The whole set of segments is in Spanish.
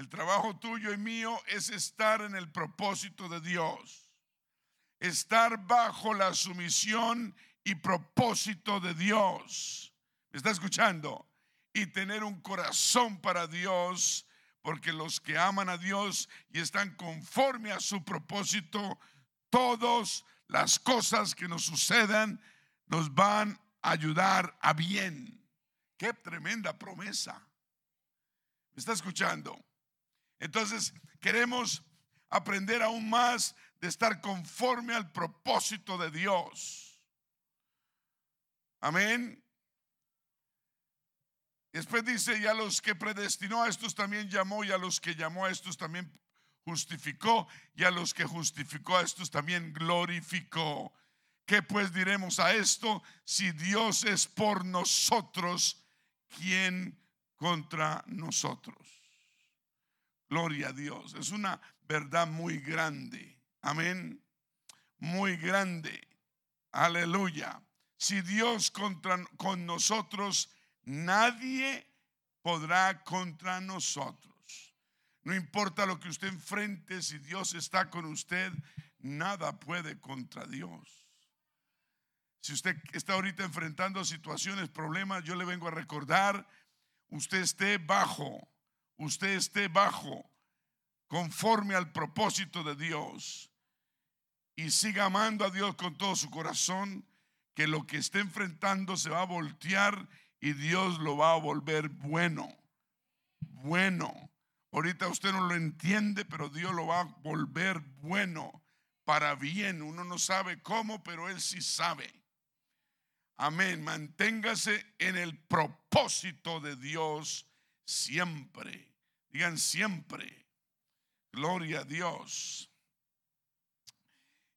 El trabajo tuyo y mío es estar en el propósito de Dios. Estar bajo la sumisión y propósito de Dios. ¿Me está escuchando? Y tener un corazón para Dios, porque los que aman a Dios y están conforme a su propósito, todas las cosas que nos sucedan nos van a ayudar a bien. Qué tremenda promesa. ¿Me está escuchando? Entonces, queremos aprender aún más de estar conforme al propósito de Dios. Amén. Después dice, y a los que predestinó a estos también llamó, y a los que llamó a estos también justificó, y a los que justificó a estos también glorificó. ¿Qué pues diremos a esto? Si Dios es por nosotros, ¿quién contra nosotros? Gloria a Dios. Es una verdad muy grande. Amén. Muy grande. Aleluya. Si Dios contra, con nosotros, nadie podrá contra nosotros. No importa lo que usted enfrente, si Dios está con usted, nada puede contra Dios. Si usted está ahorita enfrentando situaciones, problemas, yo le vengo a recordar, usted esté bajo usted esté bajo, conforme al propósito de Dios, y siga amando a Dios con todo su corazón, que lo que esté enfrentando se va a voltear y Dios lo va a volver bueno. Bueno. Ahorita usted no lo entiende, pero Dios lo va a volver bueno, para bien. Uno no sabe cómo, pero Él sí sabe. Amén. Manténgase en el propósito de Dios siempre. Digan siempre, gloria a Dios.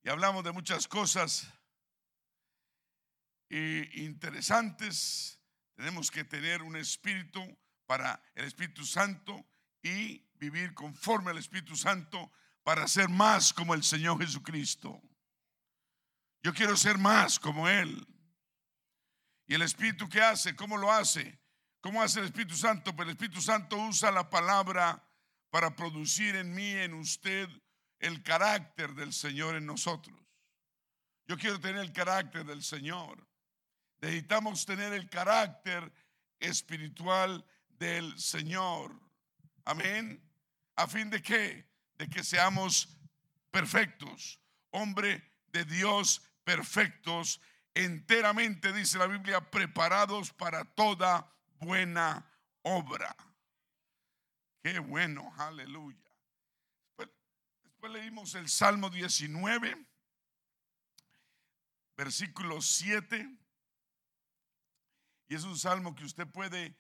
Y hablamos de muchas cosas interesantes. Tenemos que tener un espíritu para el Espíritu Santo y vivir conforme al Espíritu Santo para ser más como el Señor Jesucristo. Yo quiero ser más como Él. ¿Y el Espíritu qué hace? ¿Cómo lo hace? ¿Cómo hace el Espíritu Santo? Pues el Espíritu Santo usa la palabra para producir en mí, en usted, el carácter del Señor en nosotros. Yo quiero tener el carácter del Señor. Necesitamos tener el carácter espiritual del Señor. Amén. ¿A fin de qué? De que seamos perfectos. Hombre de Dios perfectos, enteramente, dice la Biblia, preparados para toda buena obra. Qué bueno, aleluya. Después, leímos el Salmo 19, versículo 7. Y es un salmo que usted puede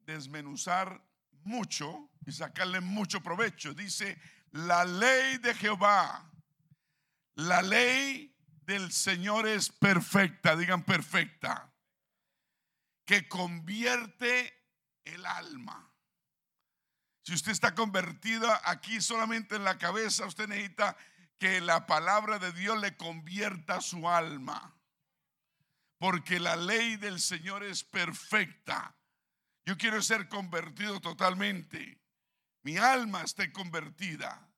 desmenuzar mucho y sacarle mucho provecho. Dice, la ley de Jehová, la ley del Señor es perfecta, digan perfecta que convierte el alma. Si usted está convertido aquí solamente en la cabeza, usted necesita que la palabra de Dios le convierta su alma. Porque la ley del Señor es perfecta. Yo quiero ser convertido totalmente. Mi alma esté convertida.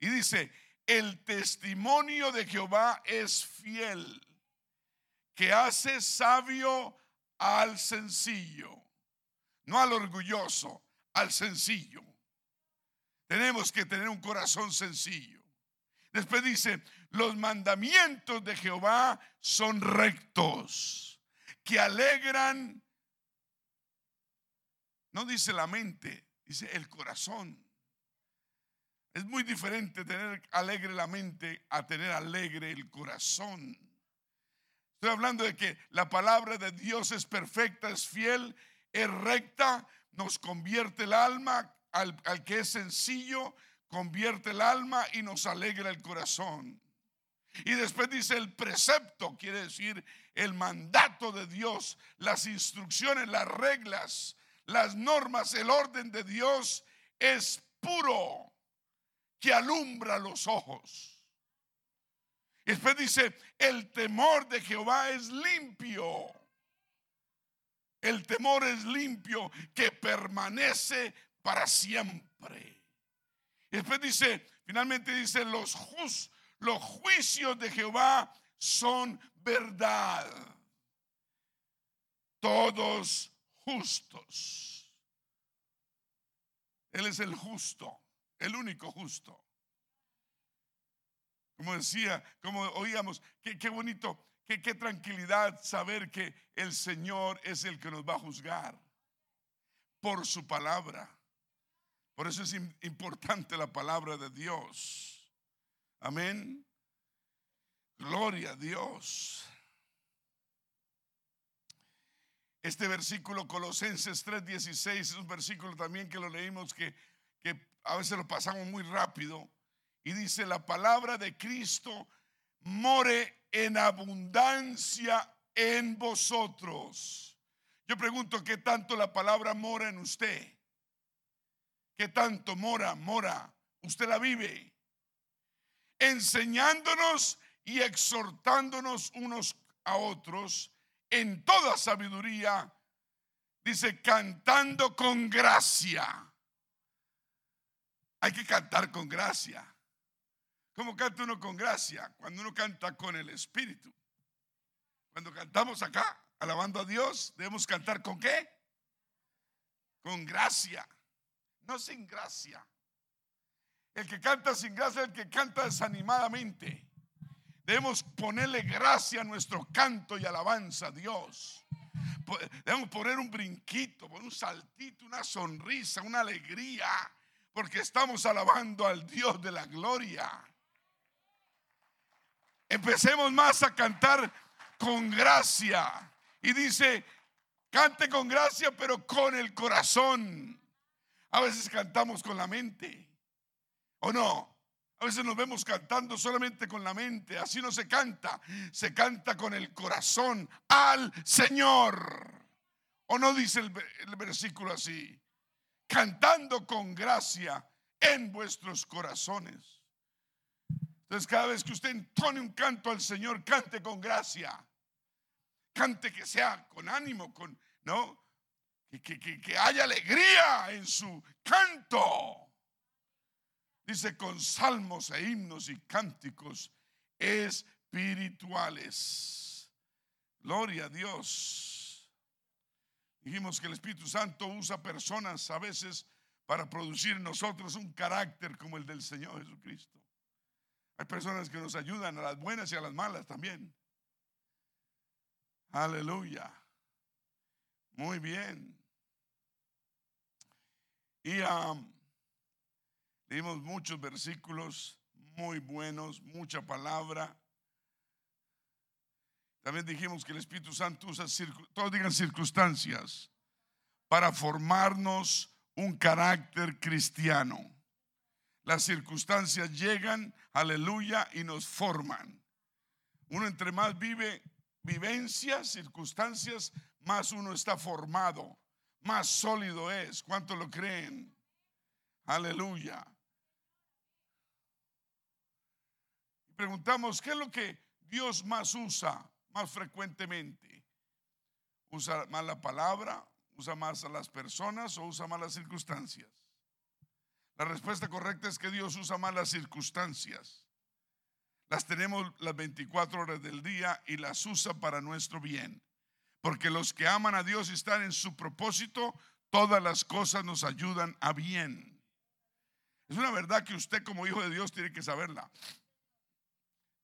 Y dice, el testimonio de Jehová es fiel, que hace sabio al sencillo, no al orgulloso, al sencillo. Tenemos que tener un corazón sencillo. Después dice, los mandamientos de Jehová son rectos, que alegran, no dice la mente, dice el corazón. Es muy diferente tener alegre la mente a tener alegre el corazón. Estoy hablando de que la palabra de Dios es perfecta, es fiel, es recta, nos convierte el alma, al, que es sencillo, convierte el alma y nos alegra el corazón. Y después dice el precepto, quiere decir el mandato de Dios, las instrucciones, las reglas, las normas, el orden de Dios es puro, que alumbra los ojos. Y después dice, el temor de Jehová es limpio. El temor es limpio que permanece para siempre. Y después dice, finalmente dice, los, los juicios de Jehová son verdad. Todos justos. Él es el justo, el único justo. Como decía, como oíamos, qué, bonito, qué, qué tranquilidad saber que el Señor es el que nos va a juzgar por su palabra. Por eso es importante la palabra de Dios. Amén. Gloria a Dios. Este versículo Colosenses 3:16 es un versículo también que lo leímos que, que a veces lo pasamos muy rápido. Y dice, la palabra de Cristo more en abundancia en vosotros. Yo pregunto, ¿qué tanto la palabra mora en usted? ¿Qué tanto mora, mora? Usted la vive. Enseñándonos y exhortándonos unos a otros en toda sabiduría, dice, cantando con gracia. Hay que cantar con gracia. ¿Cómo canta uno con gracia? Cuando uno canta con el Espíritu. Cuando cantamos acá, alabando a Dios, debemos cantar con qué? Con gracia, no sin gracia. El que canta sin gracia es el que canta desanimadamente. Debemos ponerle gracia a nuestro canto y alabanza a Dios. Debemos poner un brinquito, un saltito, una sonrisa, una alegría, porque estamos alabando al Dios de la gloria. Empecemos más a cantar con gracia. Y dice, cante con gracia, pero con el corazón. A veces cantamos con la mente. ¿O no? A veces nos vemos cantando solamente con la mente, así no se canta, se canta con el corazón al Señor. ¿O no dice el, versículo así? Cantando con gracia en vuestros corazones. Entonces cada vez que usted entone un canto al Señor, cante con gracia. Cante que sea con ánimo, con, ¿no? Que, que haya alegría en su canto. Dice con salmos e himnos y cánticos espirituales. Gloria a Dios. Dijimos que el Espíritu Santo usa personas a veces para producir en nosotros un carácter como el del Señor Jesucristo. Hay personas que nos ayudan a las buenas y a las malas también. Aleluya. Muy bien. Y um, Leímos muchos versículos muy buenos, mucha palabra. También dijimos que el Espíritu Santo usa, todos digan circunstancias, para formarnos un carácter cristiano. Las circunstancias llegan, aleluya, y nos forman. Uno entre más vive vivencias, circunstancias, más uno está formado, más sólido es. ¿Cuánto lo creen? Aleluya. preguntamos, ¿qué es lo que Dios más usa más frecuentemente? ¿Usa más la palabra? ¿Usa más a las personas o usa más las circunstancias? La respuesta correcta es que Dios usa más las circunstancias. Las tenemos las 24 horas del día y las usa para nuestro bien. Porque los que aman a Dios y están en su propósito, todas las cosas nos ayudan a bien. Es una verdad que usted como hijo de Dios tiene que saberla.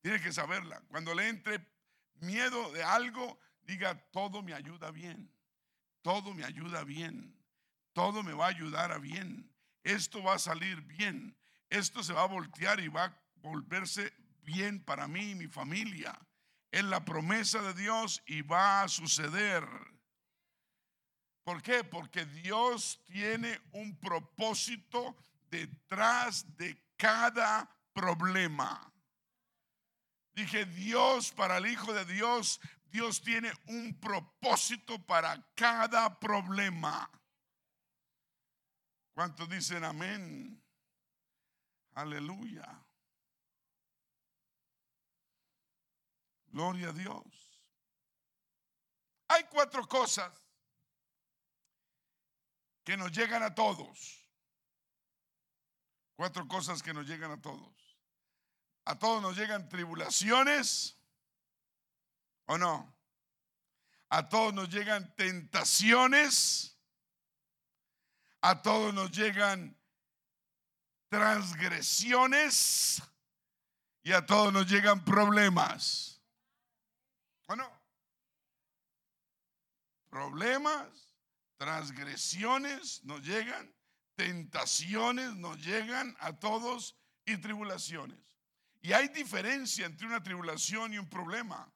Tiene que saberla. Cuando le entre miedo de algo, diga, todo me ayuda bien. Todo me ayuda bien. Todo me va a ayudar a bien. Esto va a salir bien. Esto se va a voltear y va a volverse bien para mí y mi familia. Es la promesa de Dios y va a suceder. ¿Por qué? Porque Dios tiene un propósito detrás de cada problema. Dije, Dios para el Hijo de Dios, Dios tiene un propósito para cada problema. ¿Cuántos dicen amén? Aleluya. Gloria a Dios. Hay cuatro cosas que nos llegan a todos. Cuatro cosas que nos llegan a todos. A todos nos llegan tribulaciones, ¿o no? A todos nos llegan tentaciones. A todos nos llegan transgresiones. Y a todos nos llegan problemas. ¿O no? Problemas, transgresiones nos llegan, tentaciones nos llegan a todos y tribulaciones. Y hay diferencia entre una tribulación y un problema.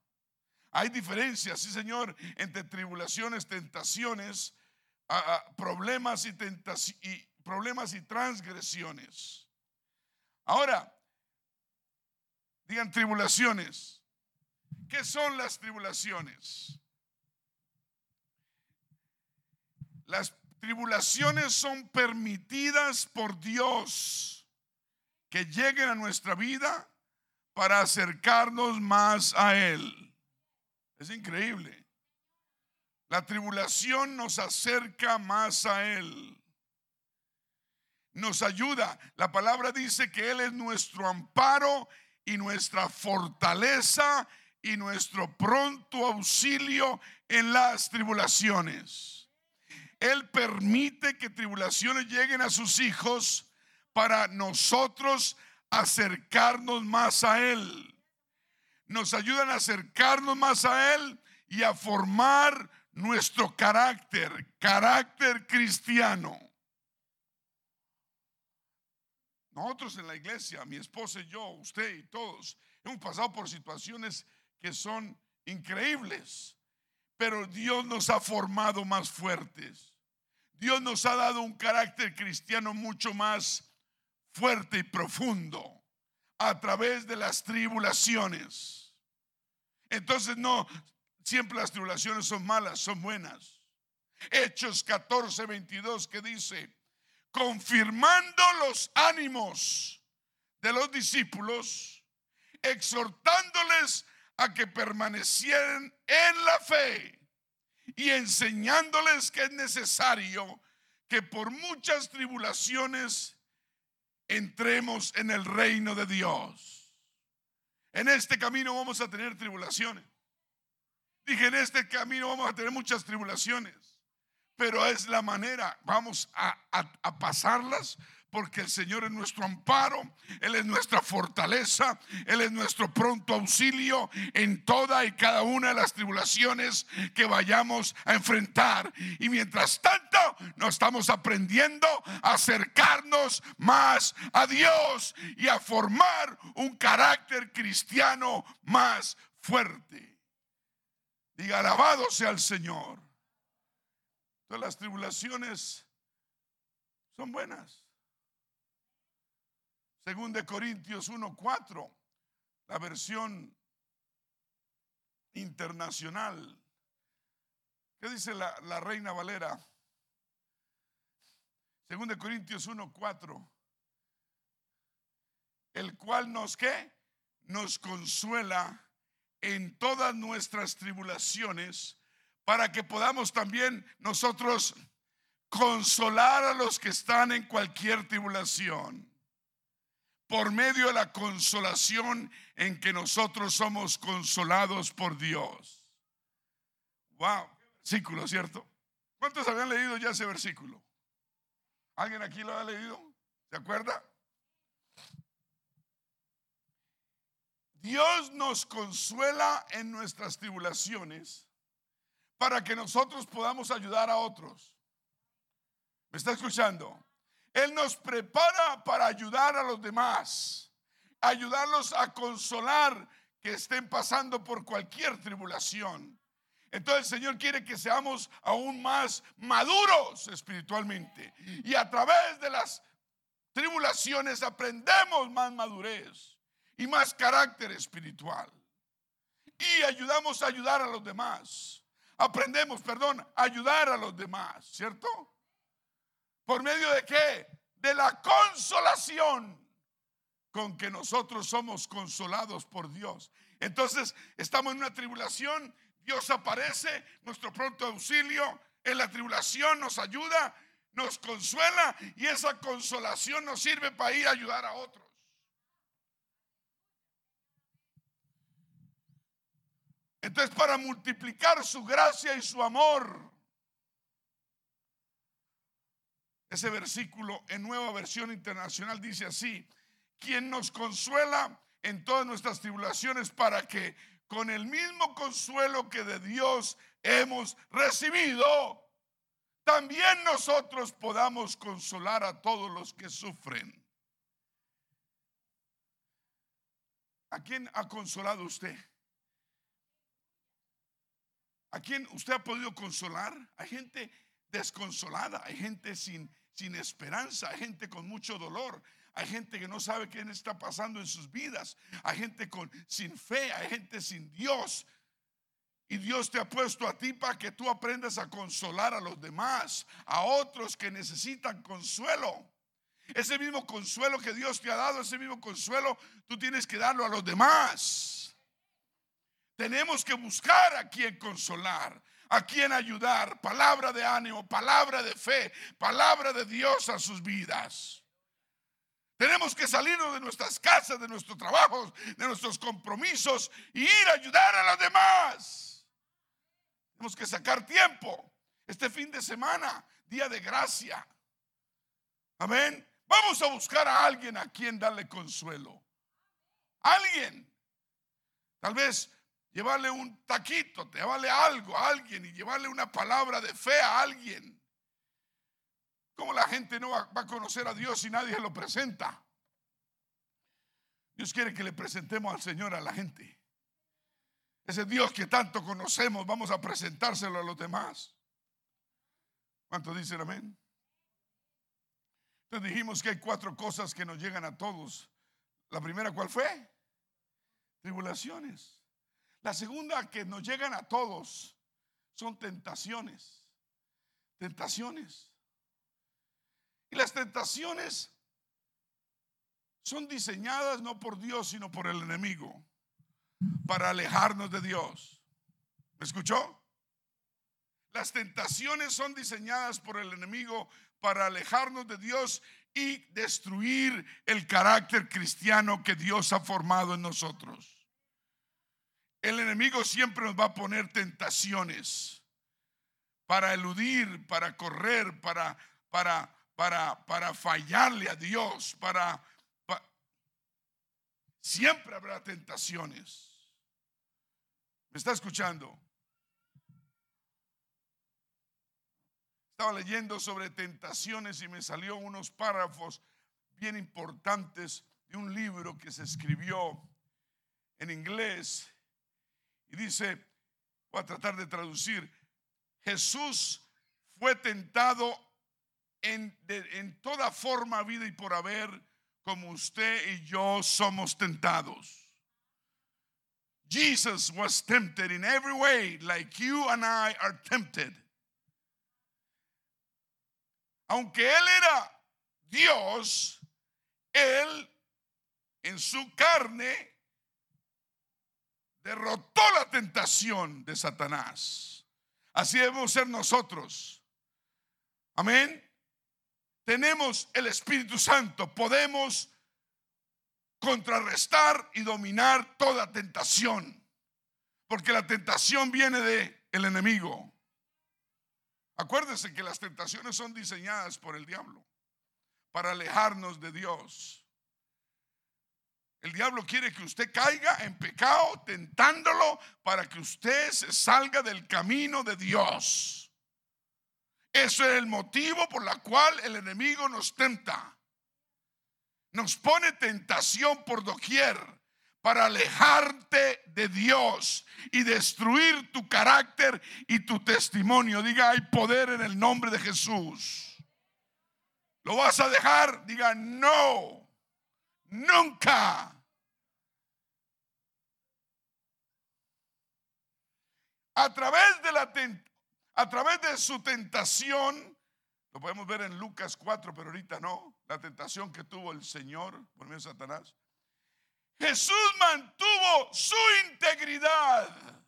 Hay diferencia, sí Señor, entre tribulaciones, tentaciones, problemas y, y problemas y transgresiones. Ahora, digan tribulaciones. ¿Qué son las tribulaciones? Las tribulaciones son permitidas por Dios que lleguen a nuestra vida para acercarnos más a Él. Es increíble. La tribulación nos acerca más a Él. Nos ayuda. La palabra dice que Él es nuestro amparo y nuestra fortaleza y nuestro pronto auxilio en las tribulaciones. Él permite que tribulaciones lleguen a sus hijos para nosotros acercarnos más a Él nos ayudan a acercarnos más a Él y a formar nuestro carácter, carácter cristiano. Nosotros en la iglesia, mi esposa y yo, usted y todos, hemos pasado por situaciones que son increíbles, pero Dios nos ha formado más fuertes. Dios nos ha dado un carácter cristiano mucho más fuerte y profundo a través de las tribulaciones. Entonces no, siempre las tribulaciones son malas, son buenas. Hechos 14, 22 que dice, confirmando los ánimos de los discípulos, exhortándoles a que permanecieran en la fe y enseñándoles que es necesario que por muchas tribulaciones entremos en el reino de Dios. En este camino vamos a tener tribulaciones. Dije, en este camino vamos a tener muchas tribulaciones, pero es la manera, vamos a, pasarlas porque el Señor es nuestro amparo, Él es nuestra fortaleza, Él es nuestro pronto auxilio en toda y cada una de las tribulaciones que vayamos a enfrentar. Y mientras tanto, nos estamos aprendiendo a acercarnos más a Dios y a formar un carácter cristiano más fuerte. Diga, alabado sea el Señor. Todas las tribulaciones son buenas. Según de Corintios 1:4, la versión internacional. ¿Qué dice la, la Reina Valera? Según de Corintios 1:4, el cual nos que nos consuela en todas nuestras tribulaciones para que podamos también nosotros consolar a los que están en cualquier tribulación por medio de la consolación en que nosotros somos consolados por Dios. Wow, versículo, ¿cierto? ¿Cuántos habían leído ya ese versículo? ¿Alguien aquí lo ha leído? ¿Se acuerda? Dios nos consuela en nuestras tribulaciones para que nosotros podamos ayudar a otros. ¿Me está escuchando? Él nos prepara para ayudar a los demás, ayudarlos a consolar que estén pasando por cualquier tribulación. Entonces el Señor quiere que seamos aún más maduros espiritualmente. Y a través de las tribulaciones aprendemos más madurez y más carácter espiritual. Y ayudamos a ayudar a los demás. Aprendemos, perdón, a ayudar a los demás, ¿cierto? ¿Por medio de qué? De la consolación con que nosotros somos consolados por Dios. Entonces, estamos en una tribulación, Dios aparece, nuestro pronto auxilio en la tribulación nos ayuda, nos consuela y esa consolación nos sirve para ir a ayudar a otros. Entonces, para multiplicar su gracia y su amor, ese versículo en nueva versión internacional dice así, quien nos consuela en todas nuestras tribulaciones para que con el mismo consuelo que de Dios hemos recibido, también nosotros podamos consolar a todos los que sufren. ¿A quién ha consolado usted? ¿A quién usted ha podido consolar? Hay gente desconsolada, hay gente sin, sin esperanza, hay gente con mucho dolor, hay gente que no sabe qué está pasando en sus vidas, hay gente con, sin fe, hay gente sin Dios. Y Dios te ha puesto a ti para que tú aprendas a consolar a los demás, a otros que necesitan consuelo. Ese mismo consuelo que Dios te ha dado, ese mismo consuelo, tú tienes que darlo a los demás. Tenemos que buscar a quien consolar, a quien ayudar. Palabra de ánimo, palabra de fe, palabra de Dios a sus vidas. Tenemos que salirnos de nuestras casas, de nuestros trabajos, de nuestros compromisos y ir a ayudar a los demás. Tenemos que sacar tiempo. Este fin de semana, día de gracia. Amén. Vamos a buscar a alguien a quien darle consuelo. Alguien. Tal vez llevarle un taquito, llevarle algo a alguien y llevarle una palabra de fe a alguien. ¿Cómo la gente no va, a conocer a Dios si nadie lo presenta? Dios quiere que le presentemos al Señor a la gente. Ese Dios que tanto conocemos, vamos a presentárselo a los demás. ¿Cuántos dicen amén? Entonces dijimos que hay cuatro cosas que nos llegan a todos. La primera, ¿cuál fue? Tribulaciones. La segunda que nos llegan a todos son tentaciones. Tentaciones. Y las tentaciones son diseñadas no por Dios, sino por el enemigo, para alejarnos de Dios. ¿Me escuchó? Las tentaciones son diseñadas por el enemigo para alejarnos de Dios y destruir el carácter cristiano que Dios ha formado en nosotros. El enemigo siempre nos va a poner tentaciones para eludir, para correr, para, para para, para fallarle a Dios, para, Siempre habrá tentaciones. ¿Me está escuchando? Estaba leyendo sobre tentaciones y me salió unos párrafos bien importantes de un libro que se escribió en inglés y dice, voy a tratar de traducir, Jesús fue tentado en, toda forma, vida y por haber, como usted y yo somos tentados. Jesus was tempted in every way, like you and I are tempted. Aunque Él era Dios, Él en su carne derrotó la tentación de Satanás. Así debemos ser nosotros. Amén tenemos el Espíritu Santo, podemos contrarrestar y dominar toda tentación, porque la tentación viene de el enemigo. Acuérdense que las tentaciones son diseñadas por el diablo para alejarnos de Dios. El diablo quiere que usted caiga en pecado tentándolo para que usted se salga del camino de Dios. Eso es el motivo por la cual el enemigo nos tenta. Nos pone tentación por doquier para alejarte de Dios y destruir tu carácter y tu testimonio. Diga, hay poder en el nombre de Jesús. ¿Lo vas a dejar? Diga, no, nunca. A través de la a través de su tentación, lo podemos ver en Lucas 4, pero ahorita no, la tentación que tuvo el Señor por medio de Satanás. Jesús mantuvo su integridad.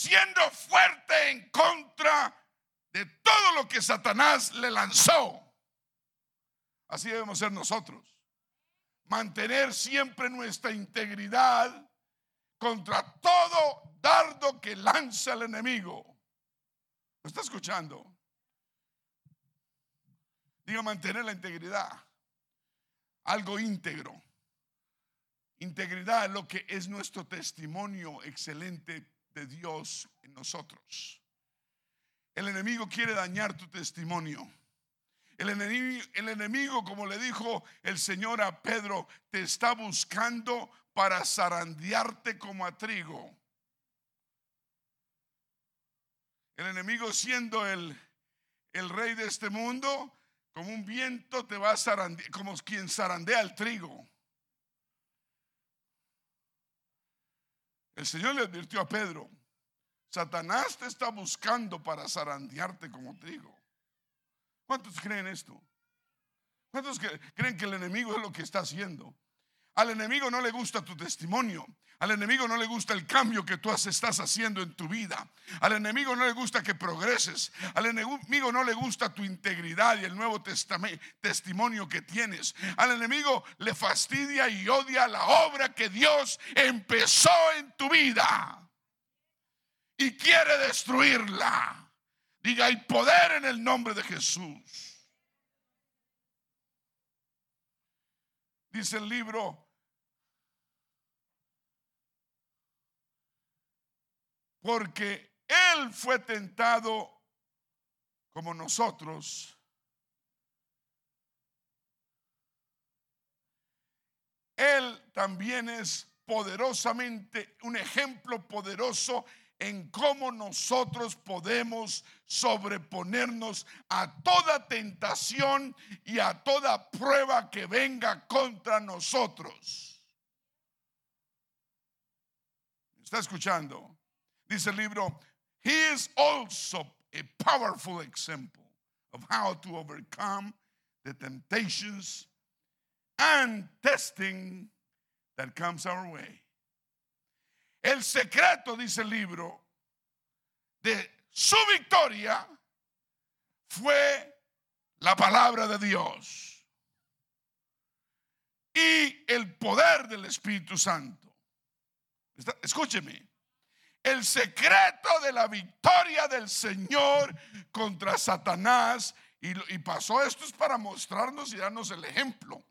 siendo fuerte en contra de todo lo que Satanás le lanzó. Así debemos ser nosotros. Mantener siempre nuestra integridad contra todo dardo que lanza el enemigo. ¿Lo está escuchando? Diga mantener la integridad. Algo íntegro. Integridad es lo que es nuestro testimonio excelente de Dios en nosotros. El enemigo quiere dañar tu testimonio. El enemigo, el enemigo, como le dijo el Señor a Pedro, te está buscando para zarandearte como a trigo. El enemigo siendo el, el rey de este mundo, como un viento te va a zarandear, como quien zarandea el trigo. El Señor le advirtió a Pedro, Satanás te está buscando para zarandearte como trigo. ¿Cuántos creen esto? ¿Cuántos creen que el enemigo es lo que está haciendo? Al enemigo no le gusta tu testimonio. Al enemigo no le gusta el cambio que tú estás haciendo en tu vida. Al enemigo no le gusta que progreses. Al enemigo no le gusta tu integridad y el nuevo testimonio que tienes. Al enemigo le fastidia y odia la obra que Dios empezó en tu vida. Y quiere destruirla. Diga, hay poder en el nombre de Jesús. Dice el libro porque Él fue tentado como nosotros. Él también es poderosamente un ejemplo poderoso en cómo nosotros podemos sobreponernos a toda tentación y a toda prueba que venga contra nosotros. ¿Está escuchando? Dice el libro, he is also a powerful example of how to overcome the temptations and testing that comes our way. El secreto, dice el libro, de su victoria fue la palabra de Dios y el poder del Espíritu Santo. Escúcheme, el secreto de la victoria del Señor contra Satanás. Y, pasó esto es para mostrarnos y darnos el ejemplo.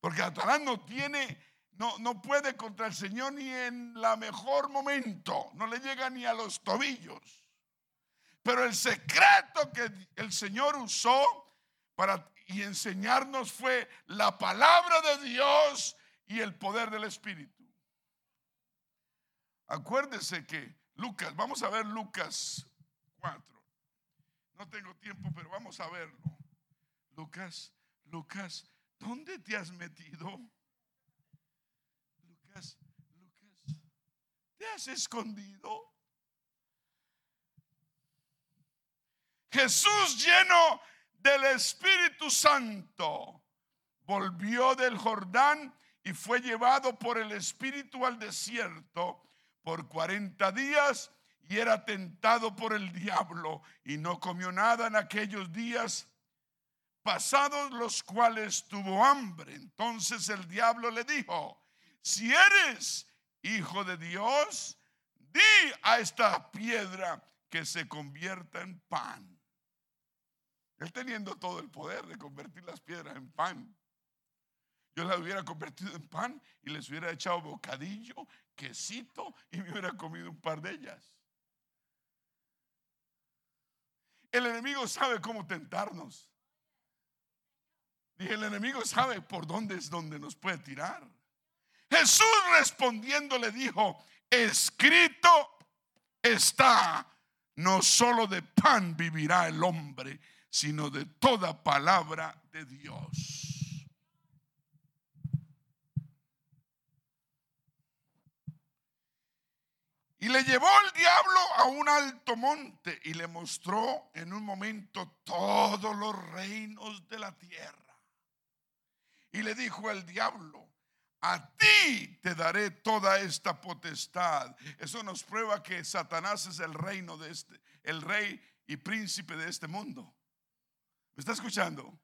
Porque Satanás no tiene, no, no puede contra el Señor ni en la mejor momento. No le llega ni a los tobillos. Pero el secreto que el Señor usó para y enseñarnos fue la palabra de Dios y el poder del Espíritu. Acuérdese que Lucas, vamos a ver Lucas 4. No tengo tiempo, pero vamos a verlo. Lucas, Lucas, ¿dónde te has metido? Lucas, ¿te has escondido? Jesús lleno del Espíritu Santo volvió del Jordán y fue llevado por el Espíritu al desierto por 40 días y era tentado por el diablo y no comió nada en aquellos días pasados los cuales tuvo hambre. Entonces el diablo le dijo, si eres hijo de Dios, di a esta piedra que se convierta en pan. Él teniendo todo el poder de convertir las piedras en pan. Yo las hubiera convertido en pan y les hubiera echado bocadillo quesito y me hubiera comido un par de ellas. El enemigo sabe cómo tentarnos. Dije, el enemigo sabe por dónde es donde nos puede tirar. Jesús respondiendo le dijo, escrito está, no solo de pan vivirá el hombre, sino de toda palabra de Dios. Y le llevó el diablo a un alto monte y le mostró en un momento todos los reinos de la tierra. Y le dijo al diablo, a ti te daré toda esta potestad. Eso nos prueba que Satanás es el reino de este, el rey y príncipe de este mundo. ¿Me está escuchando?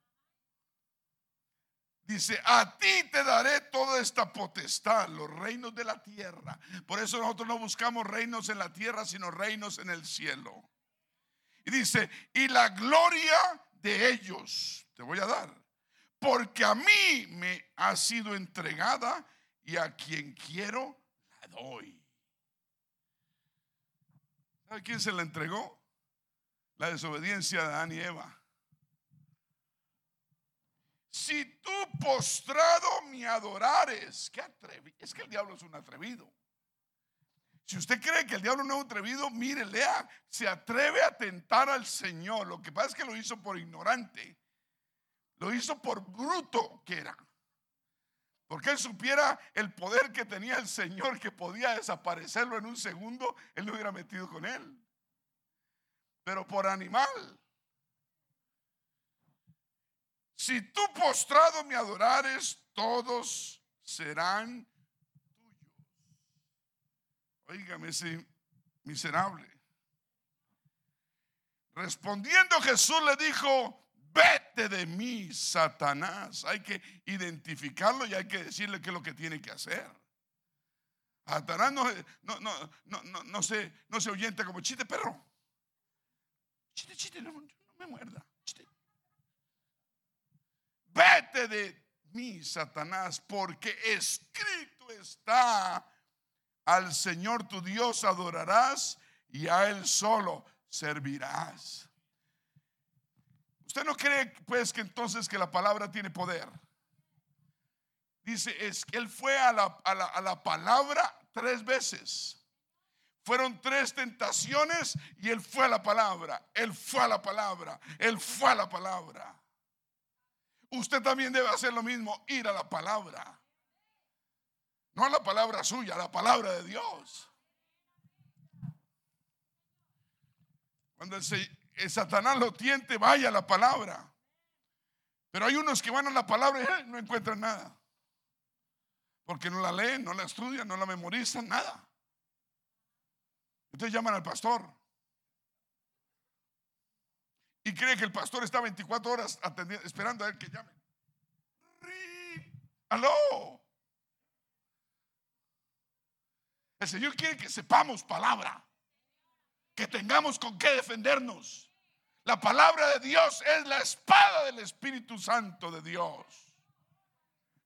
Dice, a ti te daré toda esta potestad, los reinos de la tierra. Por eso nosotros no buscamos reinos en la tierra, sino reinos en el cielo. Y dice, y la gloria de ellos te voy a dar, porque a mí me ha sido entregada y a quien quiero la doy. ¿Sabe quién se la entregó? La desobediencia de Adán y Eva. Si tú postrado me adorares, qué atrevido. Es que el diablo es un atrevido. Si usted cree que el diablo no es atrevido, mire, lea, se atreve a tentar al Señor. Lo que pasa es que lo hizo por ignorante. Lo hizo por bruto que era. Porque él supiera el poder que tenía el Señor, que podía desaparecerlo en un segundo, él no hubiera metido con él. Pero por animal. Si tú postrado me adorares, todos serán tuyos. Óigame ese miserable. Respondiendo Jesús le dijo, vete de mí, Satanás. Hay que identificarlo y hay que decirle qué es lo que tiene que hacer. Satanás no, no, no, no, no, se, no se oyenta como chiste perro. Chiste, chiste, no me muerda. Vete de mí, Satanás, porque escrito está, al Señor tu Dios adorarás y a Él solo servirás. ¿Usted no cree pues que entonces que la palabra tiene poder? Dice, es que Él fue a la, a la palabra tres veces. Fueron tres tentaciones y Él fue a la palabra. Él fue a la palabra. Él fue a la palabra usted también debe hacer lo mismo, ir a la palabra. No a la palabra suya, a la palabra de Dios. Cuando el, Satanás lo tiente, vaya la palabra. Pero hay unos que van a la palabra y no encuentran nada. Porque no la leen, no la estudian, no la memorizan, nada. Entonces llaman al pastor y cree que el pastor está 24 horas esperando a él que llame. ¡Aló! El Señor quiere que sepamos palabra, que tengamos con qué defendernos. La palabra de Dios es la espada del Espíritu Santo de Dios.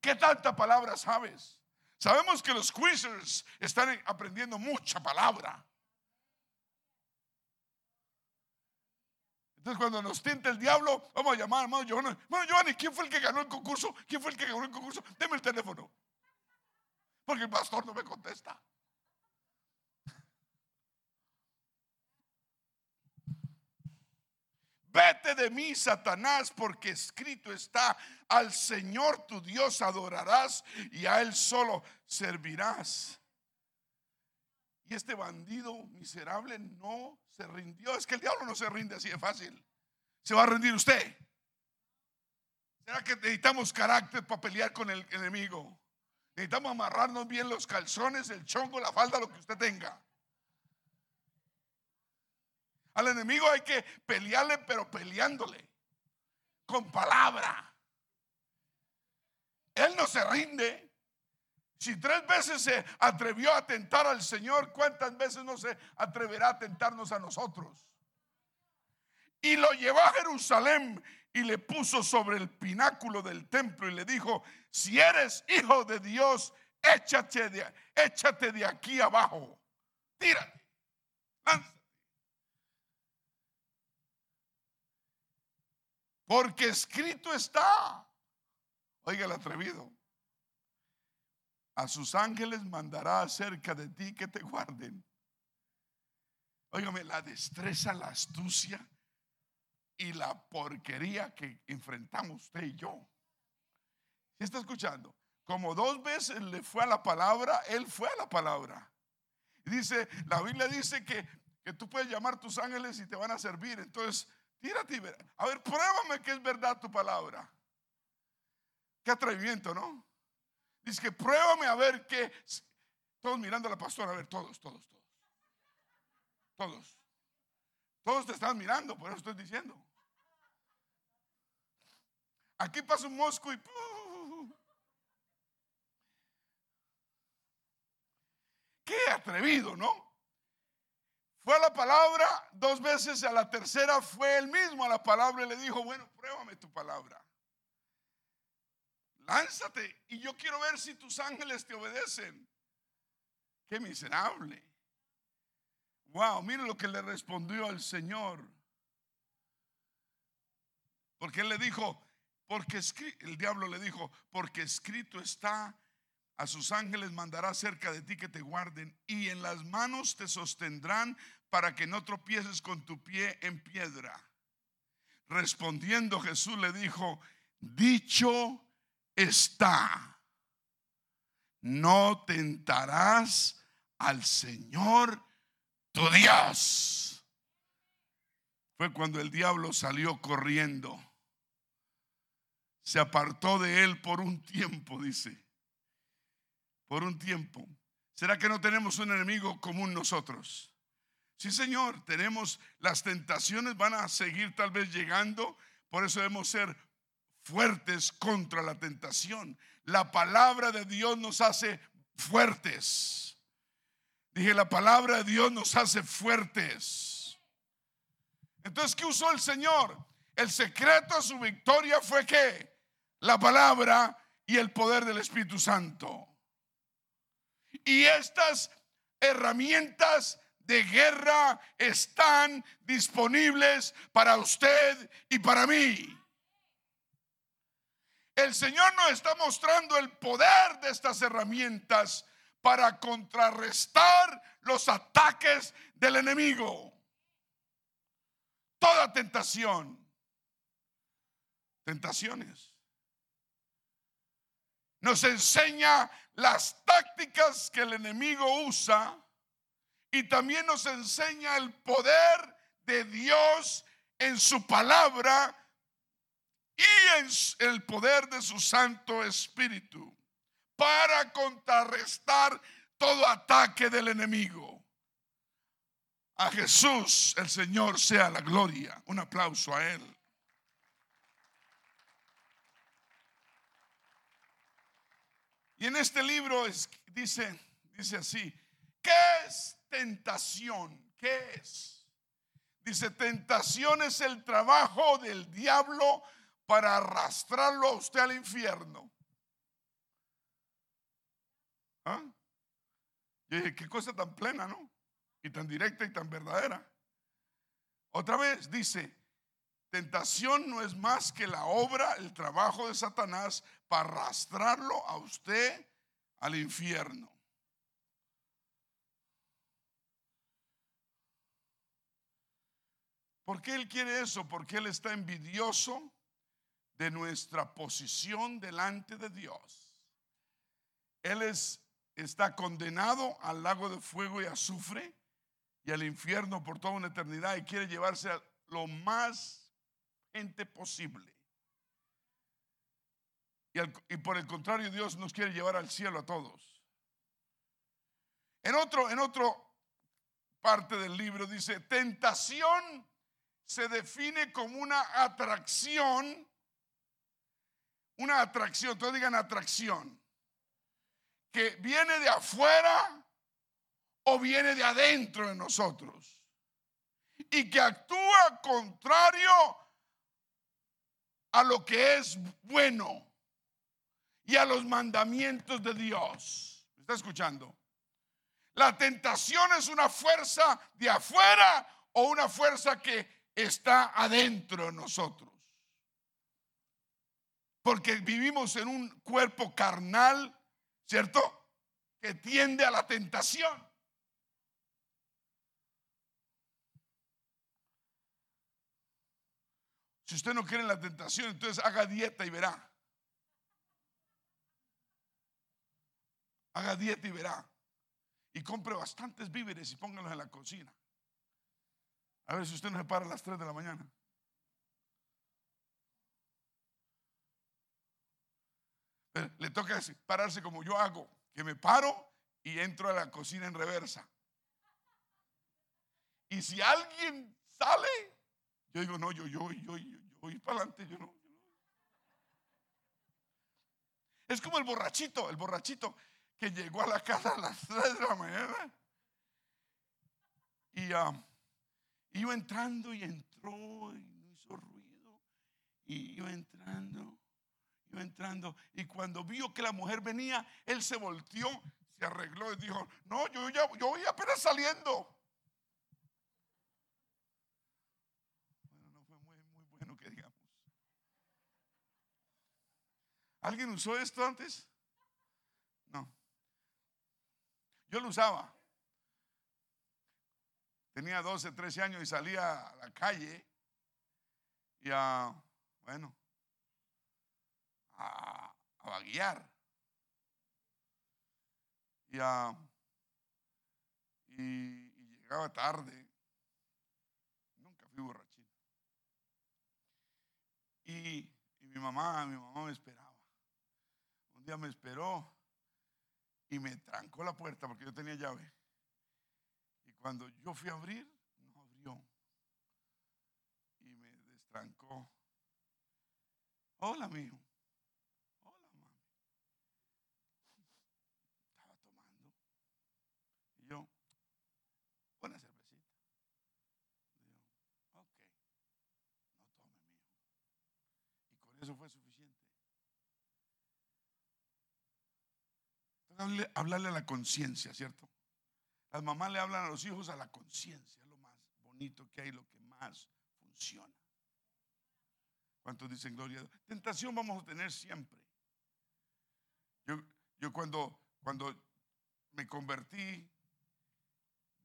¿Qué tanta palabra sabes? Sabemos que los quizzers están aprendiendo mucha palabra. Entonces, cuando nos tienta el diablo, vamos a llamar a hermano Giovanni. Hermano Giovanni, ¿quién fue el que ganó el concurso? ¿Quién fue el que ganó el concurso? Deme el teléfono. Porque el pastor no me contesta. Vete de mí, Satanás, porque escrito está, al Señor tu Dios adorarás y a Él solo servirás. Y este bandido miserable no se rindió. Es que el diablo no se rinde así de fácil. Se va a rendir usted. ¿Será que necesitamos carácter para pelear con el enemigo? Necesitamos amarrarnos bien los calzones, el chongo, la falda, lo que usted tenga. Al enemigo hay que pelearle, pero peleándole. Con palabra. Él no se rinde. Si tres veces se atrevió a tentar al Señor, ¿cuántas veces no se atreverá a tentarnos a nosotros? Y lo llevó a Jerusalén y le puso sobre el pináculo del templo y le dijo, si eres hijo de Dios, échate de, aquí abajo. Tírate. Porque escrito está. Oiga el atrevido a sus ángeles mandará acerca de ti que te guarden. Óigame, la destreza, la astucia y la porquería que enfrentamos usted y yo. ¿Sí está escuchando? Como dos veces le fue a la palabra, él fue a la palabra. dice, la Biblia dice que, que tú puedes llamar tus ángeles y te van a servir. Entonces, tírate y A ver, pruébame que es verdad tu palabra. Qué atrevimiento, ¿no? Dice que pruébame a ver qué. Todos mirando a la pastora, a ver, todos, todos, todos. Todos. Todos te están mirando, por eso estoy diciendo. Aquí pasa un mosco y. Qué atrevido, ¿no? Fue a la palabra dos veces, a la tercera fue él mismo a la palabra y le dijo, bueno, pruébame tu palabra. Lánzate y yo quiero ver si tus ángeles te obedecen. Qué miserable. Wow, mire lo que le respondió al Señor. Porque él le dijo, porque el diablo le dijo, porque escrito está, a sus ángeles mandará cerca de ti que te guarden y en las manos te sostendrán para que no tropieces con tu pie en piedra. Respondiendo Jesús le dijo, dicho está, no tentarás al Señor tu Dios. Fue cuando el diablo salió corriendo. Se apartó de él por un tiempo, dice. Por un tiempo. ¿Será que no tenemos un enemigo común nosotros? Sí, Señor, tenemos las tentaciones, van a seguir tal vez llegando, por eso debemos ser fuertes contra la tentación. La palabra de Dios nos hace fuertes. Dije, la palabra de Dios nos hace fuertes. Entonces, ¿qué usó el Señor? El secreto de su victoria fue que la palabra y el poder del Espíritu Santo. Y estas herramientas de guerra están disponibles para usted y para mí. El Señor nos está mostrando el poder de estas herramientas para contrarrestar los ataques del enemigo. Toda tentación. Tentaciones. Nos enseña las tácticas que el enemigo usa y también nos enseña el poder de Dios en su palabra y en el poder de su Santo Espíritu para contrarrestar todo ataque del enemigo. A Jesús el Señor sea la gloria. Un aplauso a Él. Y en este libro dice, dice así, ¿qué es tentación? ¿Qué es? Dice, tentación es el trabajo del diablo para arrastrarlo a usted al infierno. ¿Ah? Y dije, qué cosa tan plena, ¿no? Y tan directa y tan verdadera. Otra vez dice, tentación no es más que la obra, el trabajo de Satanás para arrastrarlo a usted al infierno. ¿Por qué Él quiere eso? Porque Él está envidioso de nuestra posición delante de Dios. Él es, está condenado al lago de fuego y azufre y al infierno por toda una eternidad y quiere llevarse a lo más gente posible. Y, y, por el contrario, Dios nos quiere llevar al cielo a todos. En otro, en otro parte del libro dice, tentación se define como una atracción, una atracción, todos digan atracción, que viene de afuera o viene de adentro de nosotros y que actúa contrario a lo que es bueno y a los mandamientos de Dios. ¿Está escuchando? La tentación es una fuerza de afuera o una fuerza que está adentro de nosotros. Porque vivimos en un cuerpo carnal, ¿cierto? Que tiende a la tentación. Si usted no quiere la tentación, entonces haga dieta y verá. Haga dieta y verá. Y compre bastantes víveres y póngalos en la cocina. A ver si usted no se para a las 3 de la mañana. Le toca pararse como yo hago, que me paro y entro a la cocina en reversa. Y si alguien sale, yo digo, no, yo, yo, yo, yo, yo voy para adelante, yo no. Es como el borrachito, el borrachito que llegó a la casa a las 3 de la mañana. Y ah, iba entrando y entró y no hizo ruido. Y iba entrando, iba entrando. Y cuando vio que la mujer venía, él se volteó, se arregló y dijo, no, yo, ya, yo voy apenas saliendo. Bueno, no fue muy, muy bueno que digamos. ¿Alguien usó esto antes? No. Yo lo usaba. Tenía 12, 13 años y salía a la calle y a, bueno, a, a vaguear. Y, a, llegaba tarde. Nunca fui borrachín. Y mi mamá, mi mamá me esperaba. Un día me esperó y me trancó la puerta porque yo tenía llave. Cuando yo fui a abrir, no abrió. Y me destrancó. Hola, mijo. Hola, mami. Estaba tomando. Y yo, una cervecita. Y yo, ok, no tome, mijo. Y con eso fue suficiente. Hablarle a la conciencia, ¿cierto? Las mamás le hablan a los hijos a la conciencia, lo más bonito que hay, lo que más funciona. ¿Cuántos dicen gloria a Dios? Tentación vamos a tener siempre. Yo, yo cuando, cuando me convertí,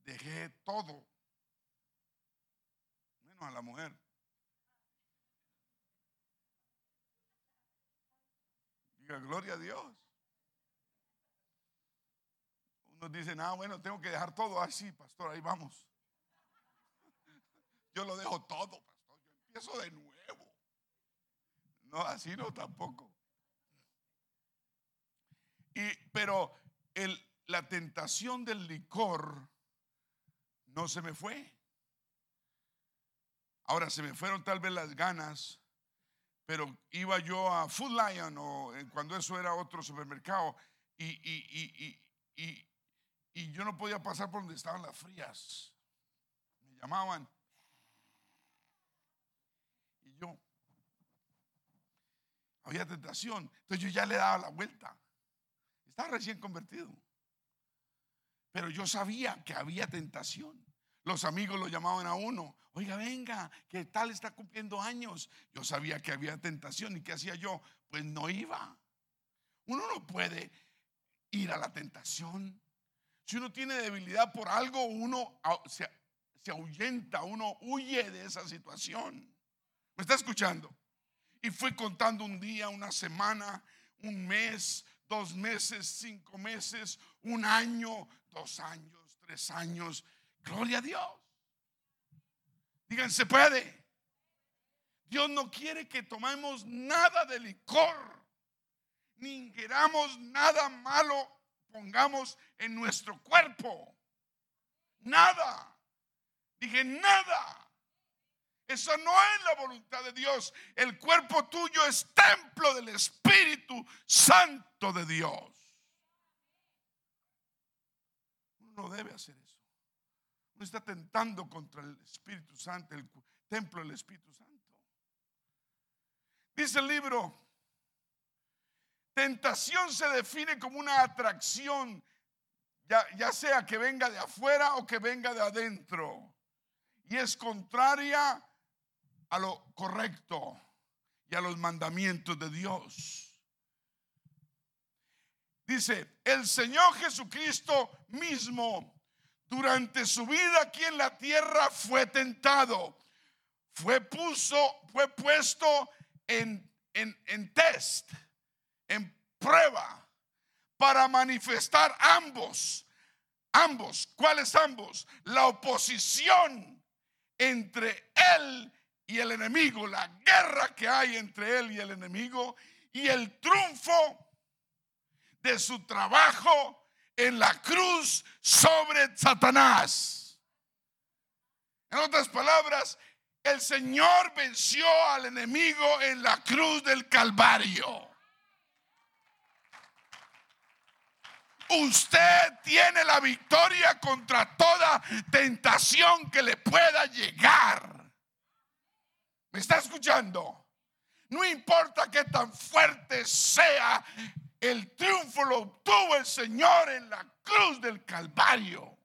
dejé todo, menos a la mujer. Diga, gloria a Dios. Unos dicen, ah, bueno, tengo que dejar todo así, pastor, ahí vamos. Yo lo dejo todo, pastor, yo empiezo de nuevo. No, así no tampoco. Y, pero la tentación del licor no se me fue. Ahora se me fueron tal vez las ganas, pero iba yo a Food Lion o eh, cuando eso era otro supermercado y, y, y, y, y yo no podía pasar por donde estaban las frías. Me llamaban. Y yo, había tentación. Entonces yo ya le daba la vuelta. Estaba recién convertido. Pero yo sabía que había tentación. Los amigos lo llamaban a uno. Oiga, venga, que tal está cumpliendo años. Yo sabía que había tentación. ¿Y qué hacía yo? Pues no iba. Uno no puede ir a la tentación. Si uno tiene debilidad por algo, uno se, se ahuyenta, uno huye de esa situación. ¿Me está escuchando? Y fui contando un día, una semana, un mes, dos meses, cinco meses, un año, dos años, tres años. Gloria a Dios. Digan, se puede. Dios no quiere que tomemos nada de licor, ni queramos nada malo pongamos en nuestro cuerpo. Nada. Dije, nada. Eso no es la voluntad de Dios. El cuerpo tuyo es templo del Espíritu Santo de Dios. Uno no debe hacer eso. Uno está tentando contra el Espíritu Santo, el templo del Espíritu Santo. Dice el libro, tentación se define como una atracción, ya, sea que venga de afuera o que venga de adentro. Y es contraria a lo correcto y a los mandamientos de Dios. Dice, el Señor Jesucristo mismo durante su vida aquí en la tierra fue tentado, fue puso, fue puesto en, en, en test, en prueba, para manifestar ambos, ambos, ¿cuáles ambos? La oposición entre él y el enemigo, la guerra que hay entre él y el enemigo y el triunfo de su trabajo en la cruz sobre Satanás. En otras palabras, el Señor venció al enemigo en la cruz del Calvario. Usted tiene la victoria contra toda tentación que le pueda llegar. ¿Me está escuchando? No importa qué tan fuerte sea, el triunfo lo obtuvo el Señor en la cruz del Calvario.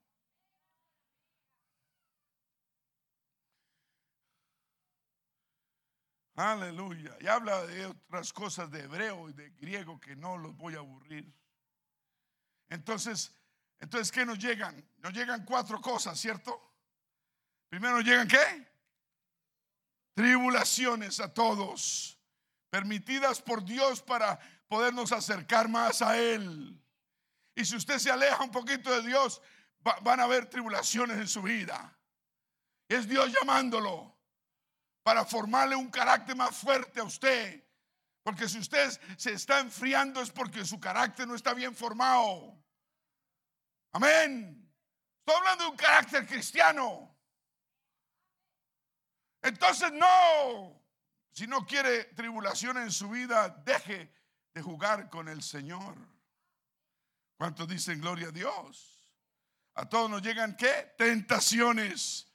Aleluya. Y habla de otras cosas de hebreo y de griego que no los voy a aburrir. Entonces, entonces ¿qué nos llegan? Nos llegan cuatro cosas, ¿cierto? Primero llegan ¿qué? Tribulaciones a todos, permitidas por Dios para podernos acercar más a Él. Y si usted se aleja un poquito de Dios, van a haber tribulaciones en su vida. Es Dios llamándolo para formarle un carácter más fuerte a usted. Porque si usted se está enfriando es porque su carácter no está bien formado. Amén. Estoy hablando de un carácter cristiano. Entonces no, si no quiere tribulación en su vida, deje de jugar con el Señor. ¿Cuántos dicen gloria a Dios? A todos nos llegan qué? Tentaciones,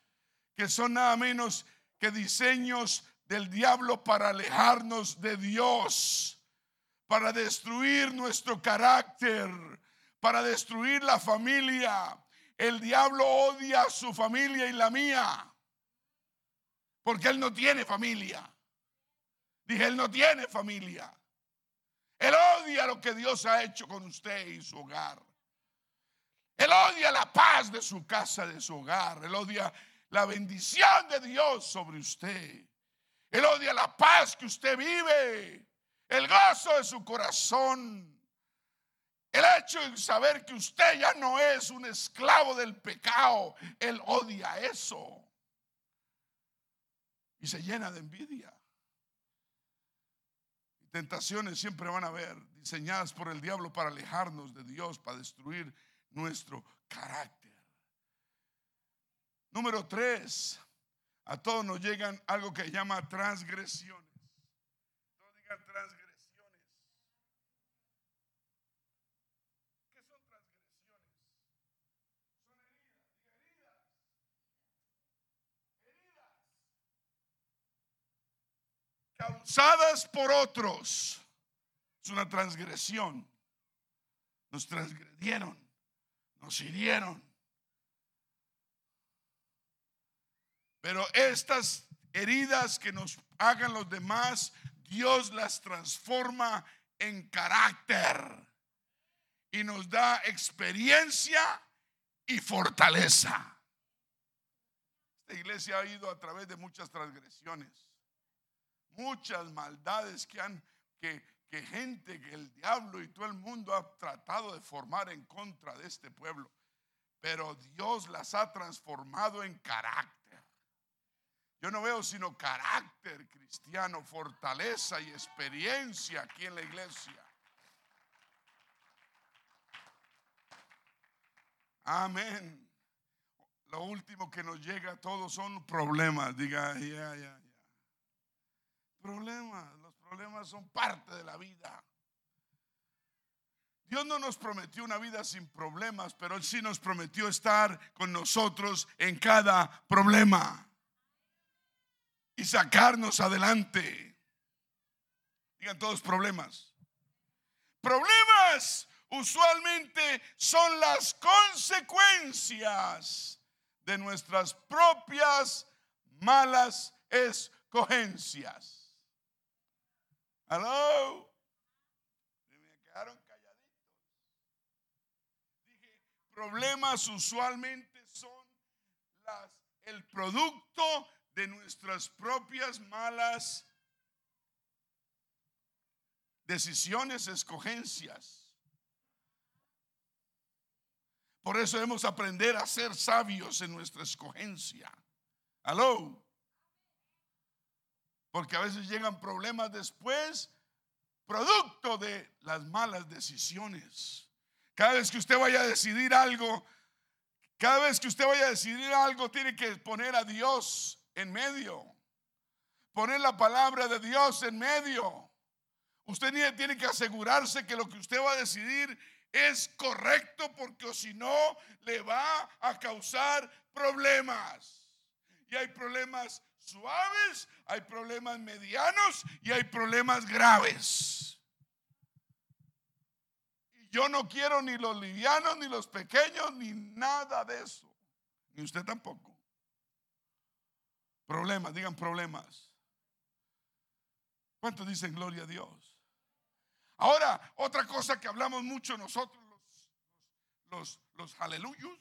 que son nada menos que diseños del diablo para alejarnos de Dios, para destruir nuestro carácter, para destruir la familia. El diablo odia a su familia y la mía, porque él no tiene familia. Dije, él no tiene familia. Él odia lo que Dios ha hecho con usted y su hogar. Él odia la paz de su casa, de su hogar. Él odia la bendición de Dios sobre usted. Él odia la paz que usted vive, el gozo de su corazón. El hecho de saber que usted ya no es un esclavo del pecado, Él odia eso. Y se llena de envidia. Tentaciones siempre van a haber, diseñadas por el diablo para alejarnos de Dios, para destruir nuestro carácter. Número tres, a todos nos llegan algo que llama transgresiones. Todos digan transgresiones. ¿Qué son transgresiones? Son heridas, heridas. Heridas. Causadas por otros. Es una transgresión. Nos transgredieron, nos hirieron Pero estas heridas que nos hagan los demás, Dios las transforma en carácter y nos da experiencia y fortaleza. Esta iglesia ha ido a través de muchas transgresiones, muchas maldades que han que, gente, que el diablo y todo el mundo ha tratado de formar en contra de este pueblo, pero Dios las ha transformado en carácter. Yo no veo sino carácter cristiano, fortaleza y experiencia aquí en la iglesia. Amén. Lo último que nos llega a todos son problemas. Diga, ya, ya, ya. Problemas. Los problemas son parte de la vida. Dios no nos prometió una vida sin problemas, pero Él sí nos prometió estar con nosotros en cada problema y sacarnos adelante. Digan todos problemas. Problemas usualmente son las consecuencias de nuestras propias malas escogencias. Hello. Me quedaron calladitos. Dije, problemas usualmente son las, el producto de nuestras propias malas decisiones, escogencias. Por eso debemos aprender a ser sabios en nuestra escogencia. Aló. Porque a veces llegan problemas después, producto de las malas decisiones. Cada vez que usted vaya a decidir algo, cada vez que usted vaya a decidir algo, tiene que poner a Dios en medio. Poner la palabra de Dios en medio. Usted tiene que asegurarse que lo que usted va a decidir es correcto porque si no le va a causar problemas. Y hay problemas suaves, hay problemas medianos y hay problemas graves. Y yo no quiero ni los livianos, ni los pequeños, ni nada de eso. Ni usted tampoco. Problemas, digan problemas. ¿Cuántos dicen gloria a Dios? Ahora, otra cosa que hablamos mucho nosotros, los, los, los aleluyos,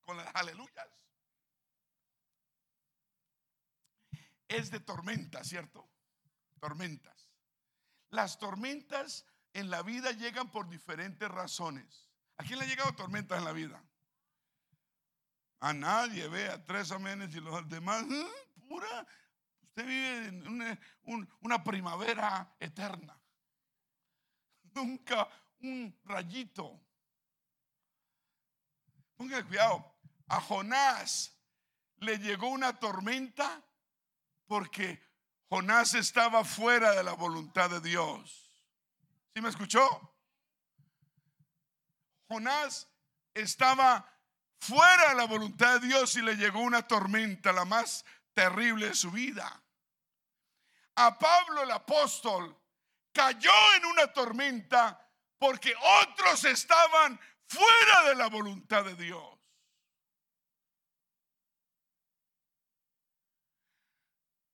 con las aleluyas, es de tormenta, ¿cierto? Tormentas. Las tormentas en la vida llegan por diferentes razones. ¿A quién le ha llegado tormentas en la vida? A nadie, vea, tres amenes y los demás, ¿eh? pura. Usted vive en una primavera eterna nunca un rayito. Ponga cuidado. A Jonás le llegó una tormenta porque Jonás estaba fuera de la voluntad de Dios. ¿Sí me escuchó? Jonás estaba fuera de la voluntad de Dios y le llegó una tormenta, la más terrible de su vida. A Pablo el apóstol cayó en una tormenta porque otros estaban fuera de la voluntad de Dios.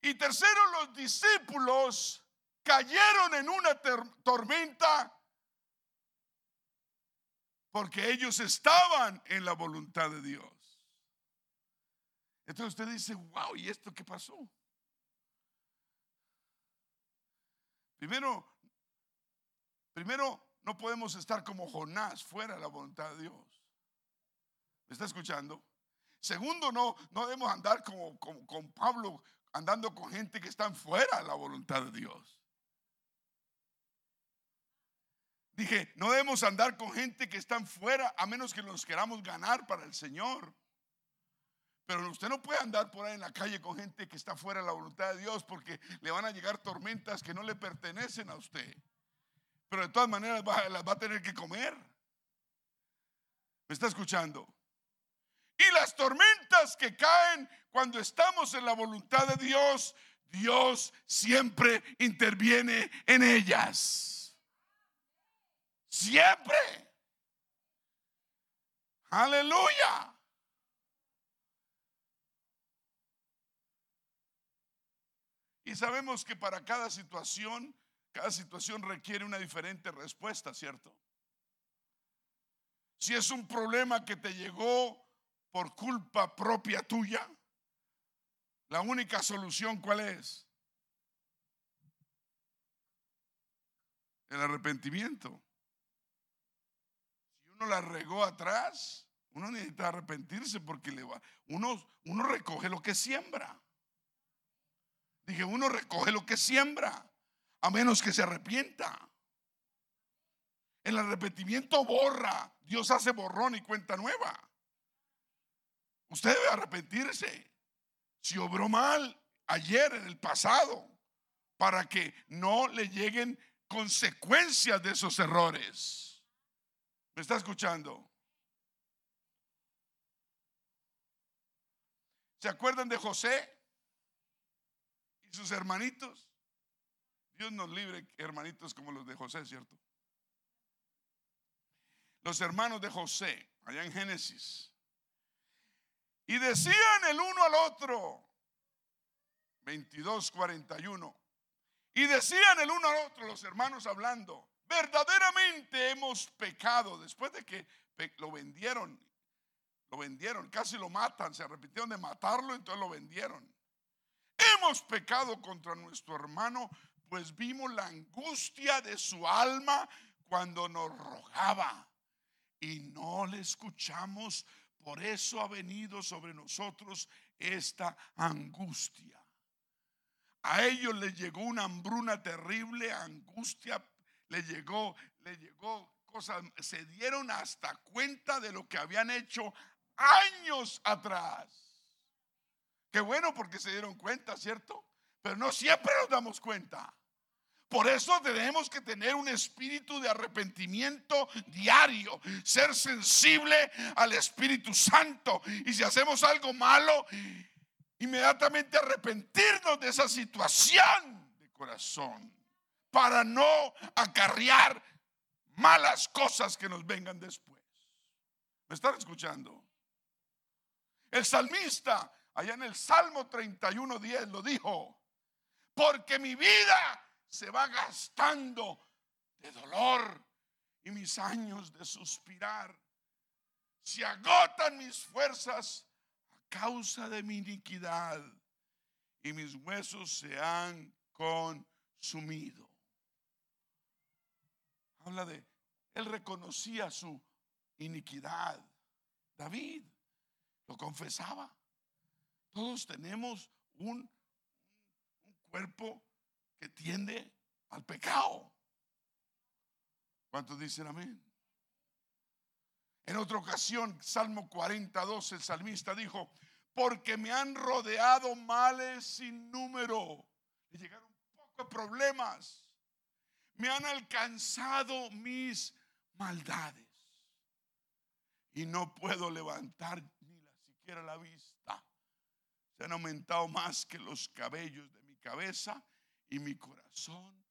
Y tercero, los discípulos cayeron en una tormenta porque ellos estaban en la voluntad de Dios. Entonces usted dice, wow, ¿y esto qué pasó? Primero, primero no podemos estar como Jonás fuera de la voluntad de Dios. ¿Me está escuchando? Segundo, no, no debemos andar como, con Pablo, andando con gente que están fuera de la voluntad de Dios. Dije, no debemos andar con gente que están fuera a menos que nos queramos ganar para el Señor. Pero usted no puede andar por ahí en la calle con gente que está fuera de la voluntad de Dios porque le van a llegar tormentas que no le pertenecen a usted. Pero de todas maneras las va a tener que comer. ¿Me está escuchando? Y las tormentas que caen cuando estamos en la voluntad de Dios, Dios siempre interviene en ellas. Siempre. Aleluya. Y sabemos que para cada situación, cada situación requiere una diferente respuesta, ¿cierto? Si es un problema que te llegó por culpa propia tuya, la única solución cuál es? El arrepentimiento. Uno la regó atrás, uno necesita arrepentirse porque le va, uno, uno recoge lo que siembra. Dije, uno recoge lo que siembra, a menos que se arrepienta. El arrepentimiento borra. Dios hace borrón y cuenta nueva. Usted debe arrepentirse. Si obró mal ayer en el pasado, para que no le lleguen consecuencias de esos errores. ¿Me está escuchando? ¿Se acuerdan de José? y sus hermanitos. Dios nos libre, hermanitos como los de José, ¿cierto? Los hermanos de José, allá en Génesis. Y decían el uno al otro, 22, 41. Y decían el uno al otro, los hermanos hablando, verdaderamente hemos pecado. Después de que lo vendieron, lo vendieron, casi lo matan, se arrepintieron de matarlo, entonces lo vendieron. Hemos pecado contra nuestro hermano, pues vimos la angustia de su alma cuando nos rogaba y no le escuchamos. Por eso ha venido sobre nosotros esta angustia. A ellos les llegó una hambruna terrible, angustia, le llegó, le llegó cosas, se dieron hasta cuenta de lo que habían hecho años atrás. Qué bueno porque se dieron cuenta, ¿cierto? Pero no siempre nos damos cuenta. Por eso tenemos que tener un espíritu de arrepentimiento diario, ser sensible al Espíritu Santo. Y si hacemos algo malo, inmediatamente arrepentirnos de esa situación de corazón para no acarrear malas cosas que nos vengan después. ¿Me están escuchando? El salmista, allá en el Salmo 31.10 lo dijo, porque mi vida se va gastando de dolor y mis años de suspirar. Se agotan mis fuerzas a causa de mi iniquidad y mis huesos se han consumido. Habla de, él reconocía su iniquidad. David lo confesaba. Todos tenemos un, cuerpo que tiende al pecado. ¿Cuántos dicen amén? En otra ocasión, Salmo 42, el salmista dijo, porque me han rodeado males sin número. Le llegaron pocos problemas. Me han alcanzado mis maldades. Y no puedo levantar ni siquiera la vista. Se han aumentado más que los cabellos de mi cabeza y mi corazón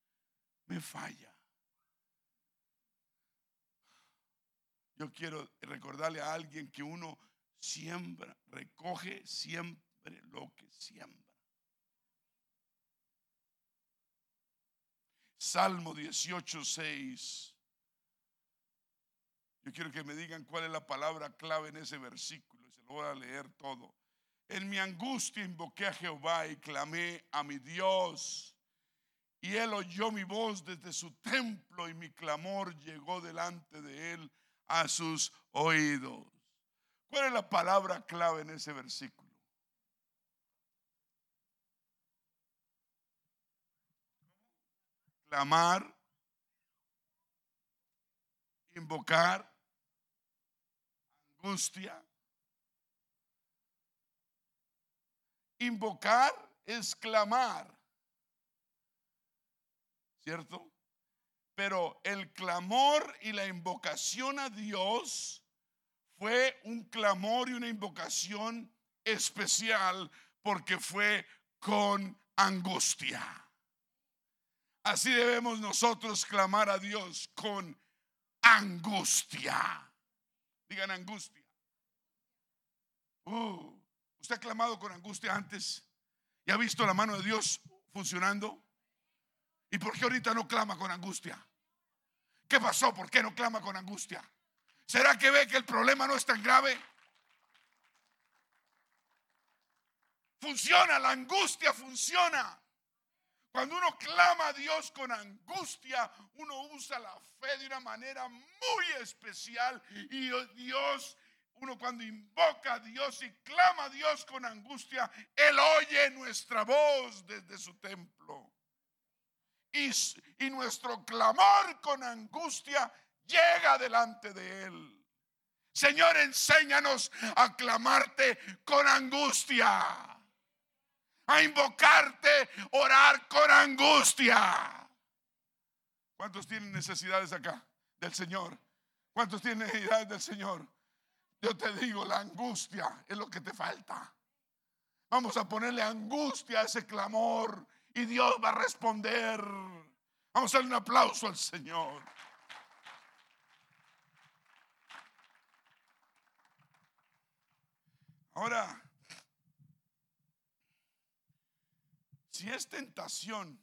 me falla. Yo quiero recordarle a alguien que uno siembra, recoge siempre lo que siembra. Salmo 18, 6. Yo quiero que me digan cuál es la palabra clave en ese versículo. Se lo voy a leer todo. En mi angustia invoqué a Jehová y clamé a mi Dios. Y él oyó mi voz desde su templo y mi clamor llegó delante de él a sus oídos. ¿Cuál es la palabra clave en ese versículo? Clamar, invocar, angustia. Invocar es clamar. ¿cierto? Pero el clamor y la invocación a Dios fue un clamor y una invocación especial porque fue con angustia. Así debemos nosotros clamar a Dios con angustia. Digan angustia. Uh, ¿Usted ha clamado con angustia antes? ¿Y ha visto la mano de Dios funcionando? ¿Y por qué ahorita no clama con angustia? ¿Qué pasó? ¿Por qué no clama con angustia? ¿Será que ve que el problema no es tan grave? Funciona, la angustia funciona. Cuando uno clama a Dios con angustia, uno usa la fe de una manera muy especial. Y Dios, uno cuando invoca a Dios y clama a Dios con angustia, Él oye nuestra voz desde su templo y, nuestro clamor con angustia llega delante de Él. Señor, enséñanos a clamarte con angustia, a invocarte, orar con angustia. ¿Cuántos tienen necesidades acá del Señor? ¿Cuántos tienen necesidades del Señor? Yo te digo, la angustia es lo que te falta. Vamos a ponerle angustia a ese clamor y Dios va a responder. Vamos a darle un aplauso al Señor. Ahora, si es tentación,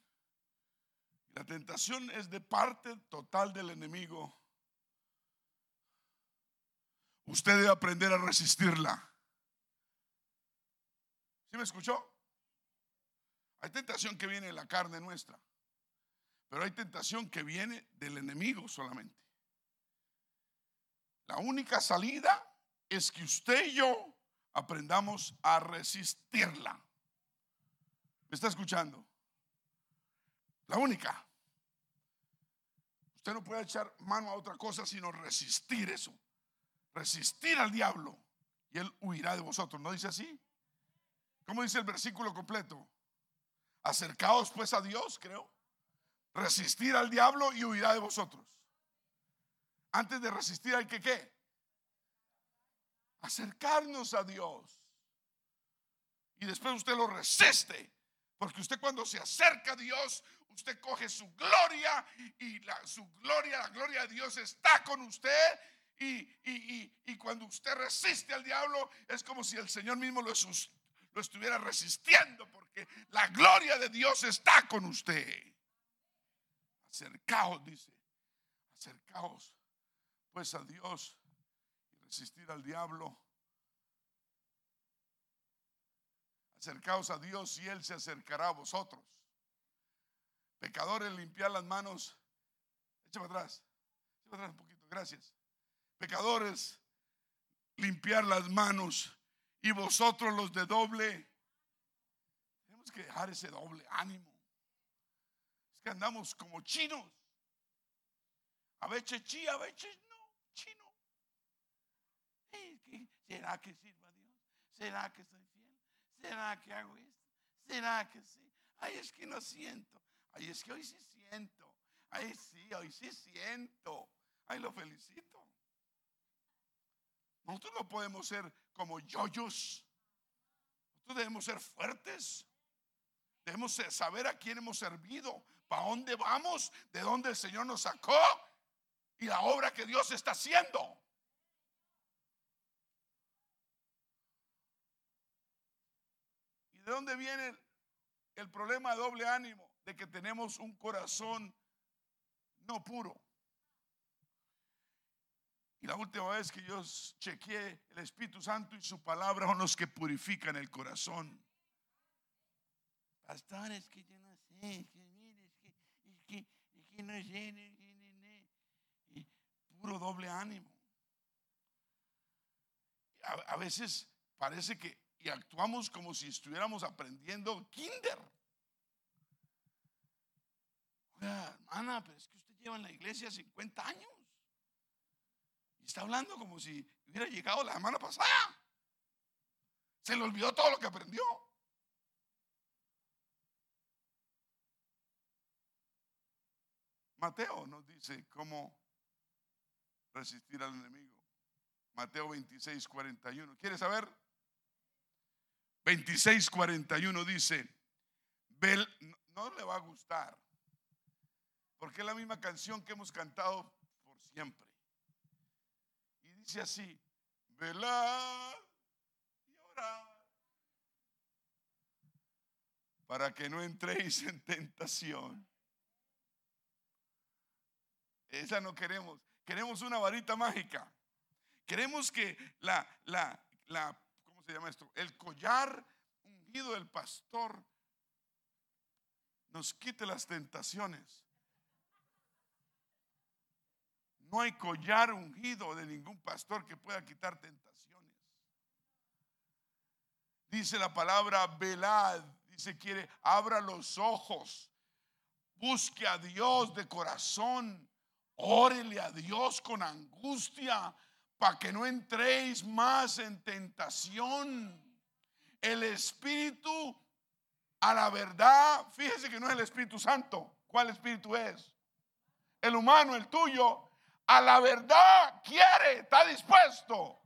la tentación es de parte total del enemigo, usted debe aprender a resistirla. ¿Sí me escuchó? Hay tentación que viene de la carne nuestra, pero hay tentación que viene del enemigo solamente. La única salida es que usted y yo aprendamos a resistirla. ¿Me está escuchando? La única. Usted no puede echar mano a otra cosa sino resistir eso. Resistir al diablo y él huirá de vosotros. ¿No dice así? ¿Cómo dice el versículo completo? Acercaos pues a Dios, creo. Resistir al diablo y huirá de vosotros. Antes de resistir hay que qué? Acercarnos a Dios. Y después usted lo resiste. Porque usted cuando se acerca a Dios, usted coge su gloria y la, su gloria, la gloria de Dios está con usted. Y, cuando usted resiste al diablo, es como si el Señor mismo lo estuviera resistiendo, porque la gloria de Dios está con usted. Acercaos, dice, acercaos pues a Dios y resistir al diablo. Acercaos a Dios y Él se acercará a vosotros. Pecadores, limpiar las manos. Échame atrás. Échame atrás un poquito. Gracias. Pecadores, limpiar las manos. Y vosotros los de doble. Tenemos que dejar ese doble ánimo. Es que andamos como chinos. A veces chi, a veces chino. ¿Será que sirva Dios? ¿Será que soy? ¿Será que hago esto? ¿Será que sí? Ay, es que no siento. Ay, es que hoy sí siento. Ay, sí, hoy sí siento. Ay, lo felicito. Nosotros no podemos ser como yoyos. Nosotros debemos ser fuertes. Debemos saber a quién hemos servido, para dónde vamos, de dónde el Señor nos sacó y la obra que Dios está haciendo. De dónde viene el, problema de doble ánimo? De que tenemos un corazón no puro. Y la última vez que yo chequeé, el Espíritu Santo y su palabra son los que purifican el corazón. Pastores, que yo no sé, que mire, es que, es que, es que no sé, puro doble ánimo. A, veces parece que y actuamos como si estuviéramos aprendiendo kinder. Oiga, hermana, pero es que usted lleva en la iglesia 50 años. Y está hablando como si hubiera llegado la semana pasada. Se le olvidó todo lo que aprendió. Mateo nos dice cómo resistir al enemigo. Mateo 26, 41. ¿Quieres saber? 26, 41 dice, no le va a gustar, porque es la misma canción que hemos cantado por siempre. Y dice así, velad y orad para que no entréis en tentación. Esa no queremos. Queremos una varita mágica. Queremos que la, la, la, ¿cómo se llama esto? El collar ungido del pastor nos quite las tentaciones. No hay collar ungido de ningún pastor que pueda quitar tentaciones. Dice la palabra velad, dice quiere, abra los ojos, busque a Dios de corazón Órele a Dios con angustia para que no entréis más en tentación. El Espíritu a la verdad, fíjese que no es el Espíritu Santo. ¿Cuál Espíritu es? El humano, el tuyo. A la verdad quiere, está dispuesto.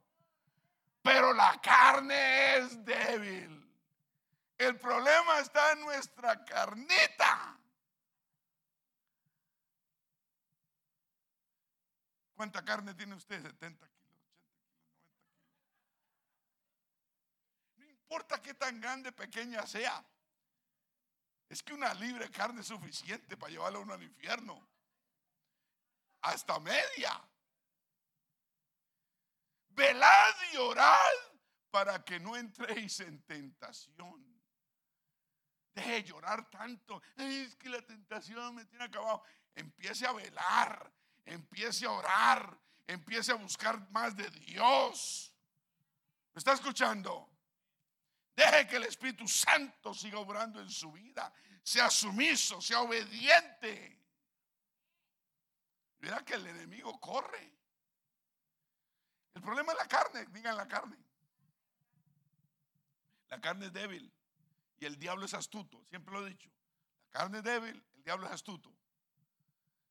Pero la carne es débil. El problema está en nuestra carnita. ¿Cuánta carne tiene usted? 70 importa qué tan grande, pequeña sea. Es que una libre carne es suficiente para llevarlo a uno al infierno. Hasta media. Velad y orad para que no entréis en tentación. Deje de llorar tanto. Es que la tentación me tiene acabado. Empiece a velar empiece a orar, empiece a buscar más de Dios. ¿Me está escuchando? Deje que el Espíritu Santo siga obrando en su vida. sea sumiso, sea obediente. Mira que el enemigo corre. El problema es la carne, digan la carne. La carne es débil y el diablo es astuto, siempre lo he dicho. La carne es débil, el diablo es astuto.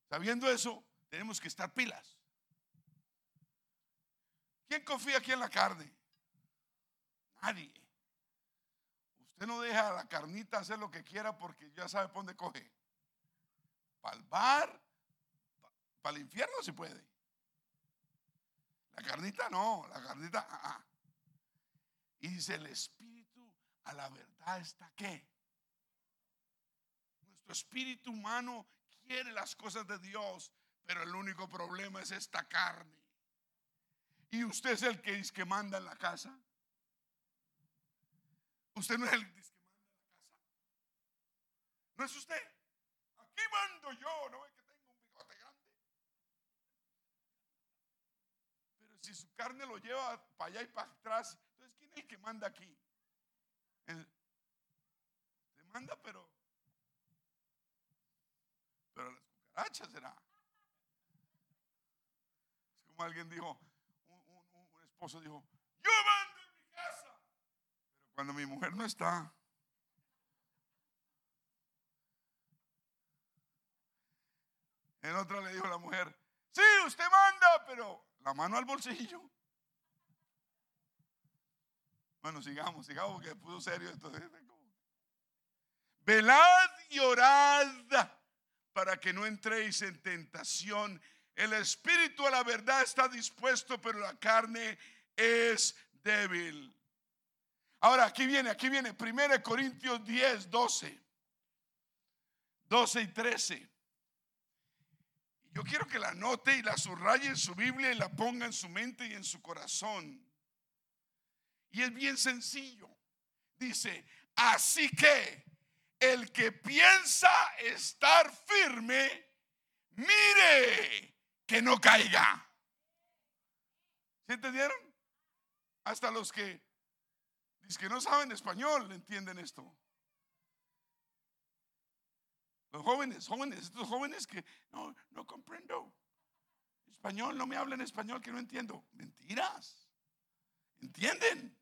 Sabiendo eso, tenemos que estar pilas. ¿Quién confía aquí en la carne? Nadie. Usted no deja a la carnita hacer lo que quiera porque ya sabe por dónde coge. Para el bar, para el infierno se puede. La carnita no, la carnita. Ah, ah. Y dice el espíritu a la verdad está qué. Nuestro espíritu humano quiere las cosas de Dios, pero el único problema es esta carne. Y usted es el que dice que manda en la casa. Usted no es el que manda la casa. No es usted. Aquí mando yo, no ve que tengo un bigote grande. Pero si su carne lo lleva para allá y para atrás, entonces ¿quién es el que manda aquí? Se manda, pero pero las cucarachas será. Es como alguien dijo, un, esposo dijo, yo mando en mi casa, pero cuando mi mujer no está, en otra le dijo la mujer, sí, usted manda, pero la mano al bolsillo. Bueno, sigamos, sigamos, porque puso serio esto. Velad y orad para que no entréis en tentación. El espíritu a la verdad está dispuesto, pero la carne es débil. Ahora, aquí viene, aquí viene, 1 Corintios 10, 12. 12 y 13. Yo quiero que la note y la subraye en su Biblia y la ponga en su mente y en su corazón. Y es bien sencillo. Dice, así que el que piensa estar firme, mire que no caiga. ¿Se entendieron? Hasta los que, que no saben español entienden esto. Los jóvenes, jóvenes, estos jóvenes que no, no comprendo. Español, no me hablan español que no entiendo. Mentiras. ¿Entienden?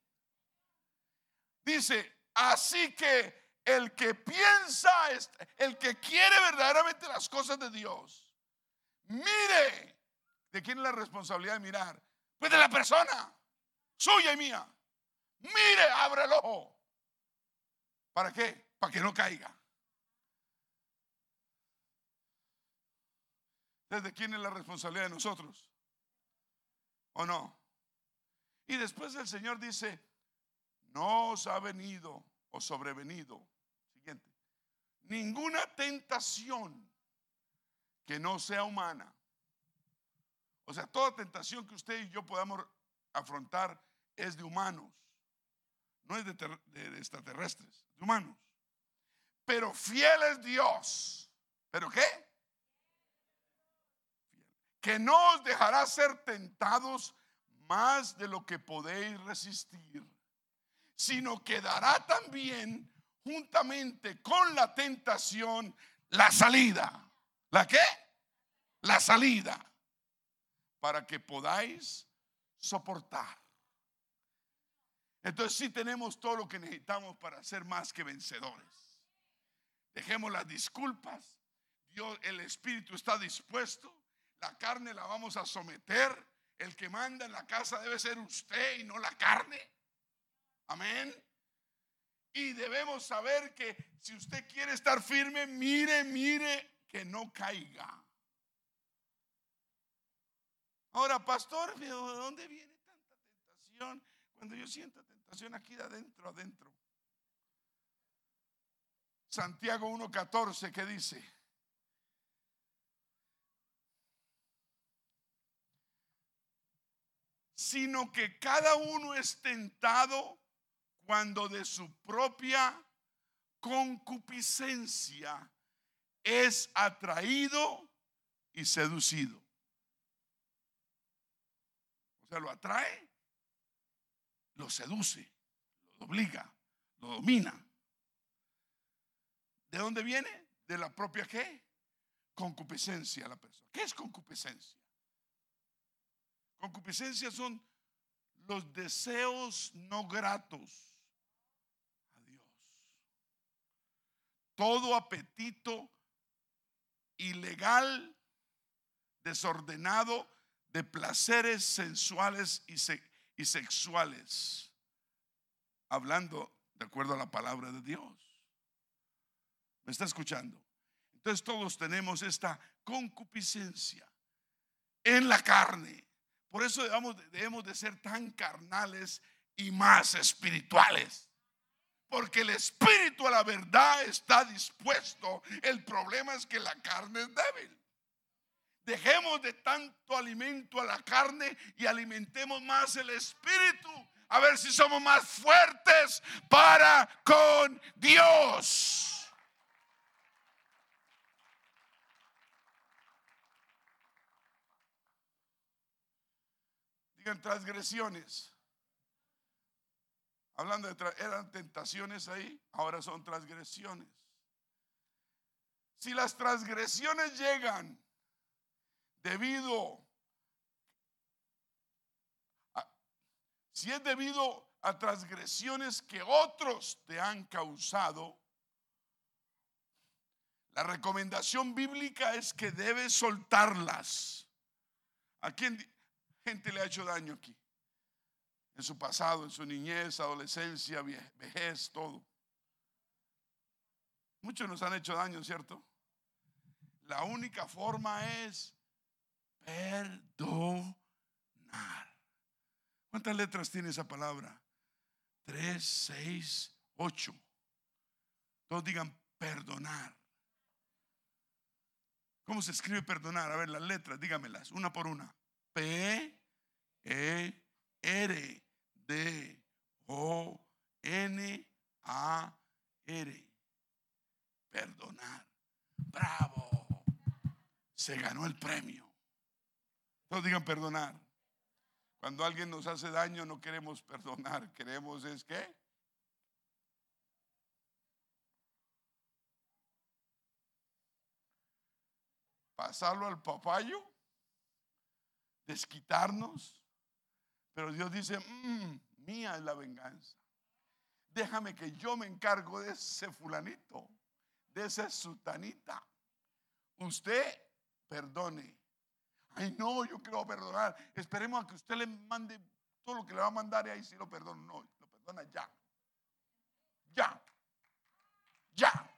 Dice, así que el que piensa, el que quiere verdaderamente las cosas de Dios, mire, ¿de quién es la responsabilidad de mirar? Pues de la persona, suya y mía. Mire, abre el ojo. ¿Para qué? Para que no caiga. ¿Desde quién es la responsabilidad de nosotros? ¿O no? Y después el Señor dice, no os ha venido o sobrevenido ninguna tentación que no sea humana. O sea, toda tentación que usted y yo podamos afrontar es de humanos, no es de, extraterrestres, de humanos. Pero fiel es Dios. ¿Pero qué? Que no os dejará ser tentados más de lo que podéis resistir, sino que dará también juntamente con la tentación la salida. ¿La qué? La salida. Para que podáis soportar. Entonces sí tenemos todo lo que necesitamos para ser más que vencedores. Dejemos las disculpas. Dios, el Espíritu está dispuesto. La carne la vamos a someter. El que manda en la casa debe ser usted y no la carne. Amén. Y debemos saber que si usted quiere estar firme, mire, mire que no caiga. Ahora, pastor, ¿de dónde viene tanta tentación? Cuando yo siento tentación aquí de adentro, adentro. Santiago 1.14 que dice, sino que cada uno es tentado cuando de su propia concupiscencia es atraído y seducido. O sea, lo atrae, lo seduce, lo obliga, lo domina. ¿De dónde viene? De la propia qué? Concupiscencia la persona. ¿Qué es concupiscencia? Concupiscencia son los deseos no gratos a Dios. Todo apetito ilegal, desordenado de placeres sensuales y, y sexuales, hablando de acuerdo a la palabra de Dios. ¿Me está escuchando? Entonces todos tenemos esta concupiscencia en la carne. Por eso debemos, debemos de ser tan carnales y más espirituales. Porque el espíritu a la verdad está dispuesto. El problema es que la carne es débil. Dejemos de tanto alimento a la carne y alimentemos más el espíritu. A ver si somos más fuertes para con Dios. Digan transgresiones. Hablando de, eran tentaciones ahí, ahora son transgresiones. Si las transgresiones llegan debido, a, si es debido a transgresiones que otros te han causado, la recomendación bíblica es que debes soltarlas. ¿A quién gente le ha hecho daño aquí? en su pasado, en su niñez, adolescencia, vejez, todo. Muchos nos han hecho daño, ¿cierto? La única forma es perdonar. ¿Cuántas letras tiene esa palabra? Tres, seis, ocho. Todos digan perdonar. ¿Cómo se escribe perdonar? A ver, las letras, dígamelas, una por una. P, E, R, D O N A R. Perdonar. Bravo. Se ganó el premio. Todos digan perdonar. Cuando alguien nos hace daño no queremos perdonar, queremos es que pasarlo al papayo, desquitarnos pero Dios dice, mm, mía es la venganza. Déjame que yo me encargo de ese fulanito, de esa sutanita. Usted perdone. Ay, no, yo quiero perdonar. Esperemos a que usted le mande todo lo que le va a mandar y ahí sí lo perdono. No, lo perdona ya. Ya. Ya.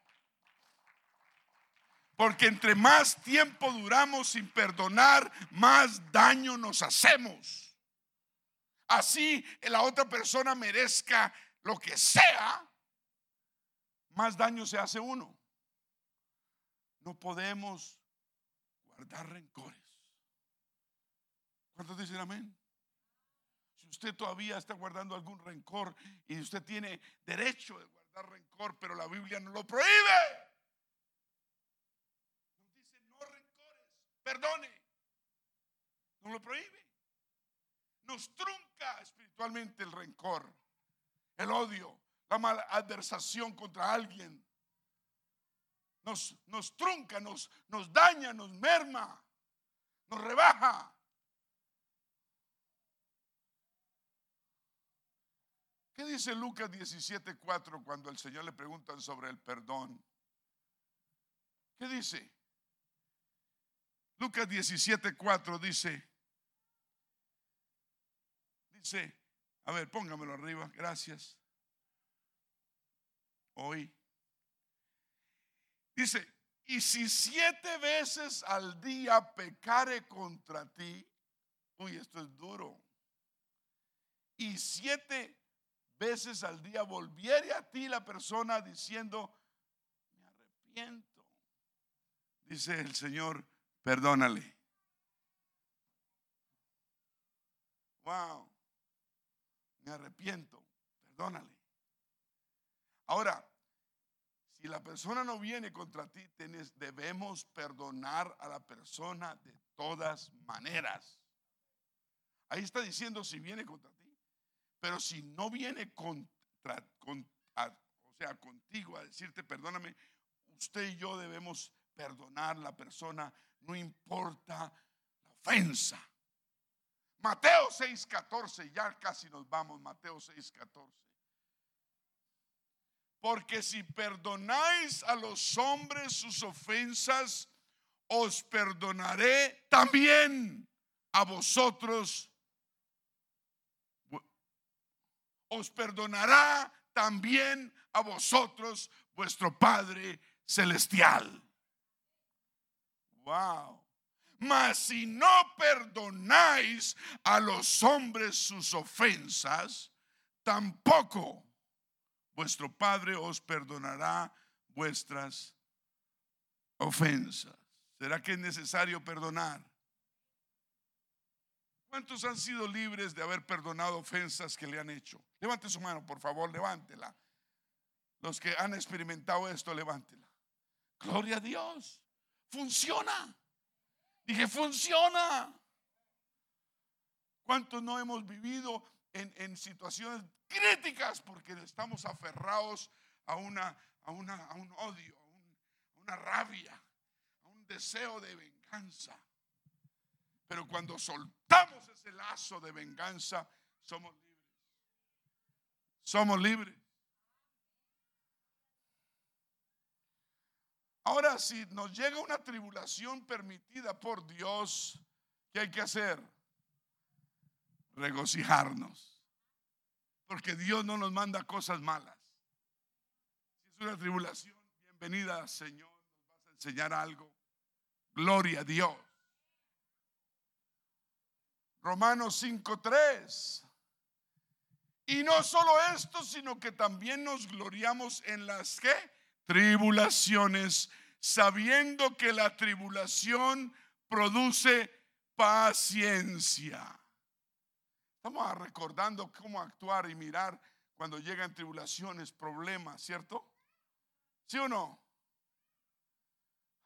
Porque entre más tiempo duramos sin perdonar, más daño nos hacemos así la otra persona merezca lo que sea, más daño se hace uno. No podemos guardar rencores. ¿Cuántos dicen amén? Si usted todavía está guardando algún rencor y usted tiene derecho de guardar rencor, pero la Biblia no lo prohíbe. Nos dice no rencores, perdone. No lo prohíbe nos trunca espiritualmente el rencor, el odio, la malversación contra alguien. Nos, nos trunca, nos, nos daña, nos merma, nos rebaja. ¿Qué dice Lucas 17:4 cuando el Señor le preguntan sobre el perdón? ¿Qué dice? Lucas 17:4 dice, Dice, a ver, póngamelo arriba, gracias. Hoy. Dice, y si siete veces al día pecare contra ti, uy, esto es duro. Y siete veces al día volviere a ti la persona diciendo, me arrepiento. Dice el Señor, perdónale. Wow me arrepiento, perdónale. Ahora, si la persona no viene contra ti, debemos perdonar a la persona de todas maneras. Ahí está diciendo si viene contra ti. Pero si no viene contra, o sea, contigo a decirte perdóname, usted y yo debemos perdonar la persona, no importa la ofensa. Mateo 6:14, ya casi nos vamos, Mateo 6:14. Porque si perdonáis a los hombres sus ofensas, os perdonaré también a vosotros. Os perdonará también a vosotros vuestro Padre Celestial. Wow. Mas si no perdonáis a los hombres sus ofensas, tampoco vuestro Padre os perdonará vuestras ofensas. ¿Será que es necesario perdonar? ¿Cuántos han sido libres de haber perdonado ofensas que le han hecho? Levante su mano, por favor, levántela. Los que han experimentado esto, levántela. Gloria a Dios. Funciona. Dije, funciona. ¿Cuántos no hemos vivido en, situaciones críticas porque estamos aferrados a, una, a, una, a un odio, a una rabia, a un deseo de venganza? Pero cuando soltamos ese lazo de venganza, somos libres. Somos libres. Ahora, si nos llega una tribulación permitida por Dios, ¿qué hay que hacer? Regocijarnos. Porque Dios no nos manda cosas malas. Si es una tribulación, bienvenida, Señor, nos vas a enseñar algo. Gloria a Dios. Romanos 5:3. Y no solo esto, sino que también nos gloriamos en las tribulaciones, sabiendo que la tribulación produce paciencia. Estamos recordando cómo actuar y mirar cuando llegan tribulaciones, problemas, ¿cierto? ¿Sí o no?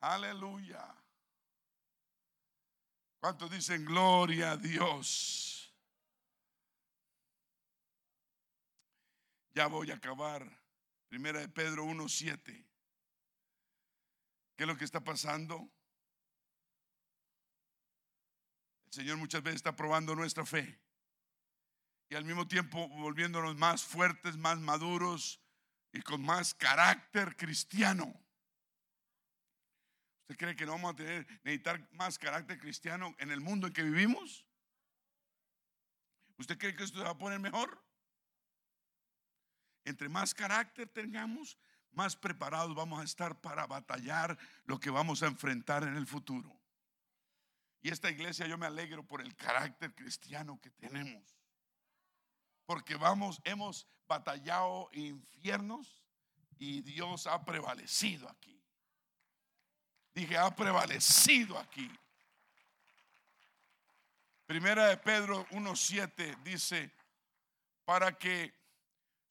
Aleluya. ¿Cuántos dicen gloria a Dios? Ya voy a acabar. Primera de Pedro 1.7. ¿Qué es lo que está pasando? El Señor muchas veces está probando nuestra fe y al mismo tiempo volviéndonos más fuertes, más maduros y con más carácter cristiano. ¿Usted cree que no vamos a tener, necesitar más carácter cristiano en el mundo en que vivimos? ¿Usted cree que esto se va a poner mejor? Entre más carácter tengamos, más preparados vamos a estar para batallar lo que vamos a enfrentar en el futuro. Y esta iglesia yo me alegro por el carácter cristiano que tenemos. Porque vamos, hemos batallado infiernos y Dios ha prevalecido aquí. Dije, ha prevalecido aquí. Primera de Pedro 1.7 dice, para que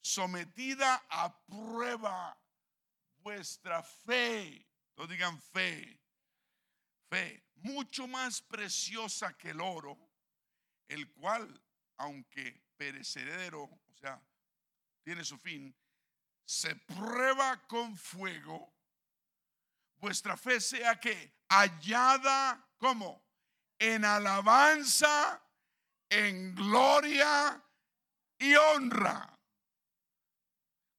sometida a prueba vuestra fe. No digan fe. Fe, mucho más preciosa que el oro, el cual, aunque perecedero, o sea, tiene su fin, se prueba con fuego, vuestra fe sea que hallada como en alabanza, en gloria y honra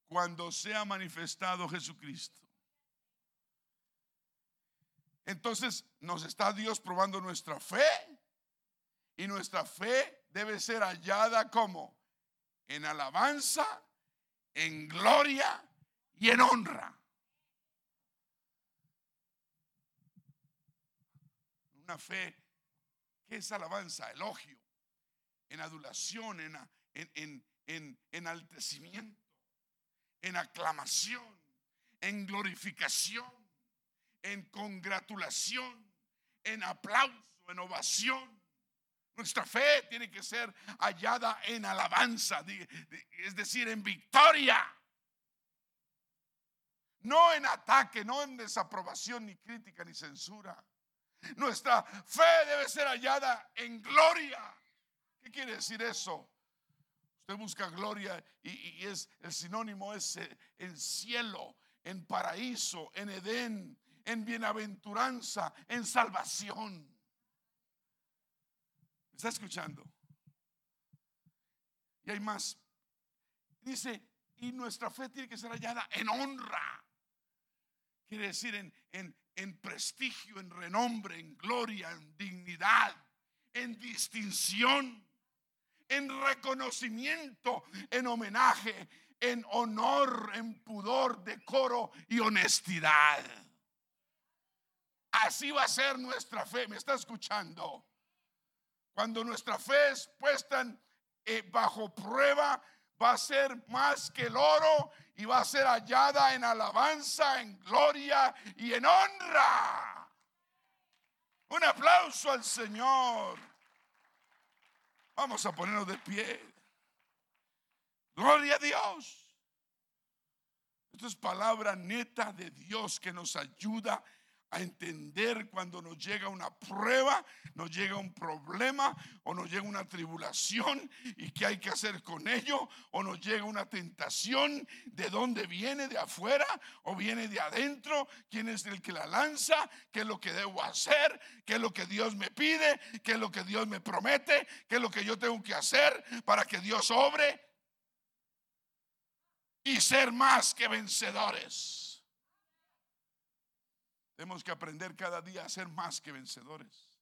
cuando sea manifestado Jesucristo. Entonces nos está Dios probando nuestra fe y nuestra fe debe ser hallada como en alabanza, en gloria y en honra. Una fe que es alabanza, elogio, en adulación, en, en, en, en enaltecimiento en aclamación, en glorificación, en congratulación, en aplauso, en ovación. Nuestra fe tiene que ser hallada en alabanza, es decir, en victoria. No en ataque, no en desaprobación, ni crítica, ni censura. Nuestra fe debe ser hallada en gloria. ¿Qué quiere decir eso? Usted busca gloria y, es el sinónimo es el cielo, en paraíso, en Edén, en bienaventuranza, en salvación. ¿Está escuchando? Y hay más. Dice, y nuestra fe tiene que ser hallada en honra. Quiere decir en, en, en prestigio, en renombre, en gloria, en dignidad, en distinción, en reconocimiento, en homenaje, en honor, en pudor, decoro y honestidad. Así va a ser nuestra fe. ¿Me está escuchando? Cuando nuestra fe es puesta eh, bajo prueba, va a ser más que el oro y va a ser hallada en alabanza, en gloria y en honra. Un aplauso al Señor. Vamos a ponernos de pie. Gloria a Dios. Esto es palabra neta de Dios que nos ayuda a entender cuando nos llega una prueba, nos llega un problema o nos llega una tribulación y qué hay que hacer con ello o nos llega una tentación, de dónde viene, de afuera o viene de adentro, quién es el que la lanza, qué es lo que debo hacer, qué es lo que Dios me pide, qué es lo que Dios me promete, qué es lo que yo tengo que hacer para que Dios obre y ser más que vencedores. Tenemos que aprender cada día a ser más que vencedores.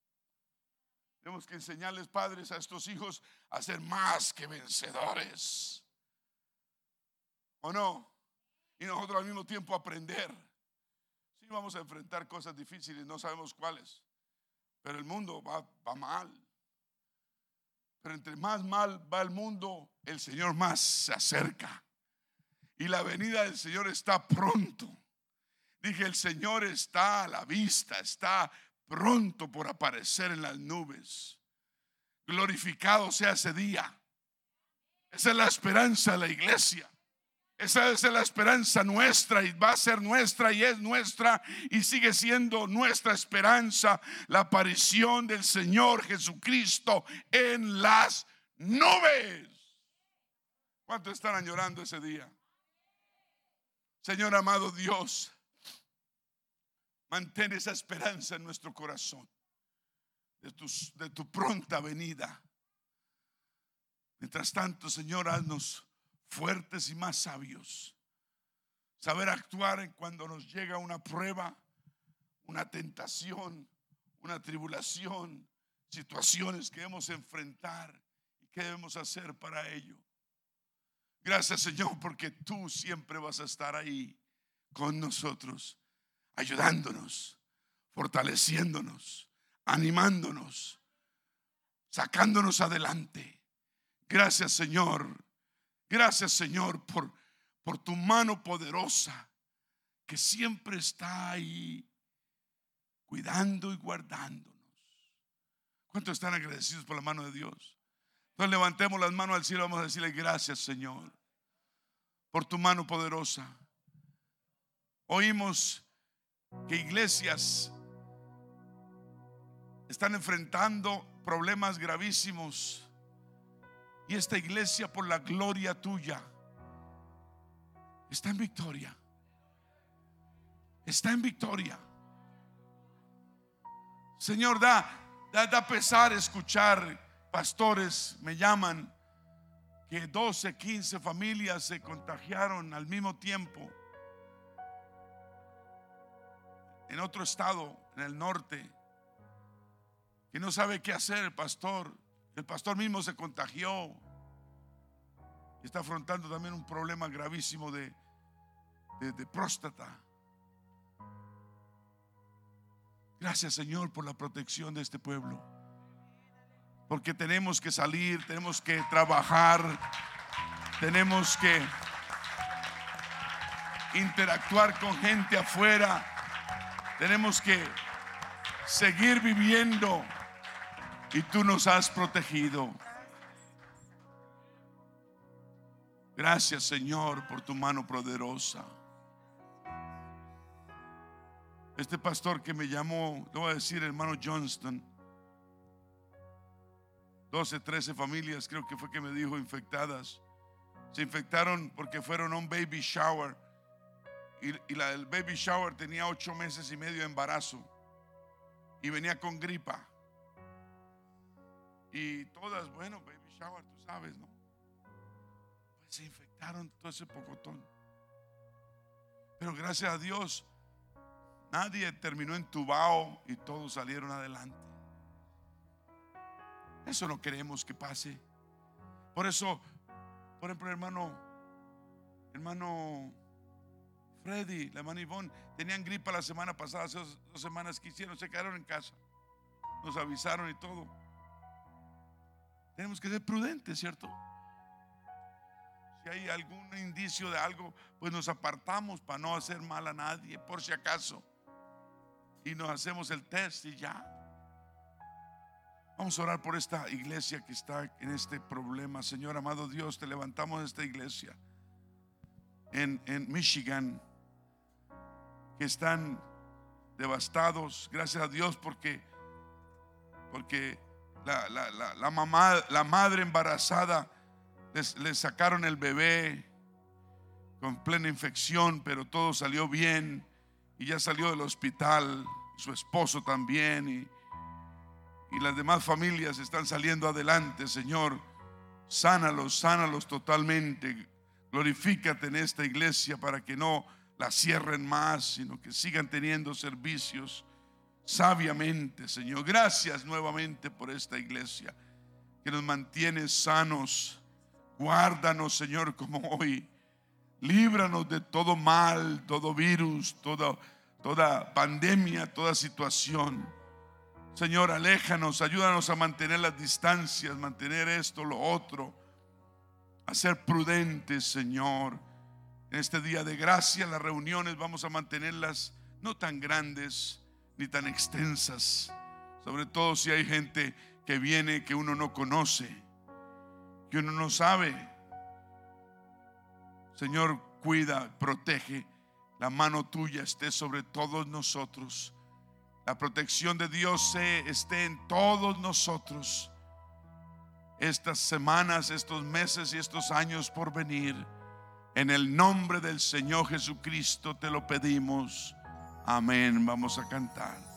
Tenemos que enseñarles, padres, a estos hijos a ser más que vencedores. ¿O no? Y nosotros al mismo tiempo aprender. Sí, vamos a enfrentar cosas difíciles, no sabemos cuáles. Pero el mundo va, va mal. Pero entre más mal va el mundo, el Señor más se acerca. Y la venida del Señor está pronto. Dije, el Señor está a la vista, está pronto por aparecer en las nubes. Glorificado sea ese día. Esa es la esperanza de la iglesia. Esa es la esperanza nuestra y va a ser nuestra y es nuestra y sigue siendo nuestra esperanza la aparición del Señor Jesucristo en las nubes. ¿Cuántos están añorando ese día? Señor amado Dios, mantén esa esperanza en nuestro corazón de tu, pronta venida. Mientras tanto, Señor, haznos fuertes y más sabios. Saber actuar en cuando nos llega una prueba, una tentación, una tribulación, situaciones que debemos enfrentar y qué debemos hacer para ello. Gracias Señor porque tú siempre vas a estar ahí con nosotros, ayudándonos, fortaleciéndonos, animándonos, sacándonos adelante. Gracias Señor, gracias Señor por, por tu mano poderosa que siempre está ahí cuidando y guardándonos. ¿Cuántos están agradecidos por la mano de Dios? Entonces levantemos las manos al cielo, vamos a decirle gracias Señor por tu mano poderosa. Oímos que iglesias están enfrentando problemas gravísimos y esta iglesia por la gloria tuya está en victoria. Está en victoria. Señor, da, da, da pesar escuchar pastores me llaman que 12, 15 familias se contagiaron al mismo tiempo en otro estado, en el norte, que no sabe qué hacer el pastor. El pastor mismo se contagió está afrontando también un problema gravísimo de, de, de próstata. Gracias Señor por la protección de este pueblo porque tenemos que salir, tenemos que trabajar, tenemos que interactuar con gente afuera, tenemos que seguir viviendo y tú nos has protegido. Gracias Señor por tu mano poderosa. Este pastor que me llamó, le voy a decir hermano Johnston, 12, 13 familias, creo que fue que me dijo, infectadas. Se infectaron porque fueron a un baby shower y, la del baby shower tenía ocho meses y medio de embarazo y venía con gripa. Y todas, bueno, baby shower, tú sabes, ¿no? Pues se infectaron todo ese pocotón. Pero gracias a Dios, nadie terminó entubado y todos salieron adelante. Eso no queremos que pase. Por eso, por ejemplo, hermano, hermano Freddy, la hermana Ivonne, tenían gripa la semana pasada, hace dos, semanas que hicieron, se quedaron en casa. Nos avisaron y todo. Tenemos que ser prudentes, ¿cierto? Si hay algún indicio de algo, pues nos apartamos para no hacer mal a nadie, por si acaso. Y nos hacemos el test y ya. Vamos a orar por esta iglesia que está en este problema. Señor amado Dios, te levantamos esta iglesia en, en Michigan que están devastados. Gracias a Dios porque, porque la, la, mamá, la madre embarazada les, sacaron el bebé con plena infección, pero todo salió bien y ya salió del hospital, su esposo también y, y las demás familias están saliendo adelante, Señor. Sánalos, sánalos totalmente. Glorifícate en esta iglesia para que no la cierren más, sino que sigan teniendo servicios sabiamente, Señor. Gracias nuevamente por esta iglesia que nos mantiene sanos. Guárdanos, Señor, como hoy. Líbranos de todo mal, todo virus, toda, toda pandemia, toda situación. Señor, aléjanos, ayúdanos a mantener las distancias, mantener esto, lo otro, a ser prudentes, Señor en este día de gracia, las reuniones vamos a mantenerlas no tan grandes ni tan extensas. Sobre todo si hay gente que viene que uno no conoce, que uno no sabe. Señor, cuida, protege. La mano tuya esté sobre todos nosotros. La protección de Dios esté en todos nosotros. Estas semanas, estos meses y estos años por venir. En el nombre del Señor Jesucristo te lo pedimos. Amén. Vamos a cantar.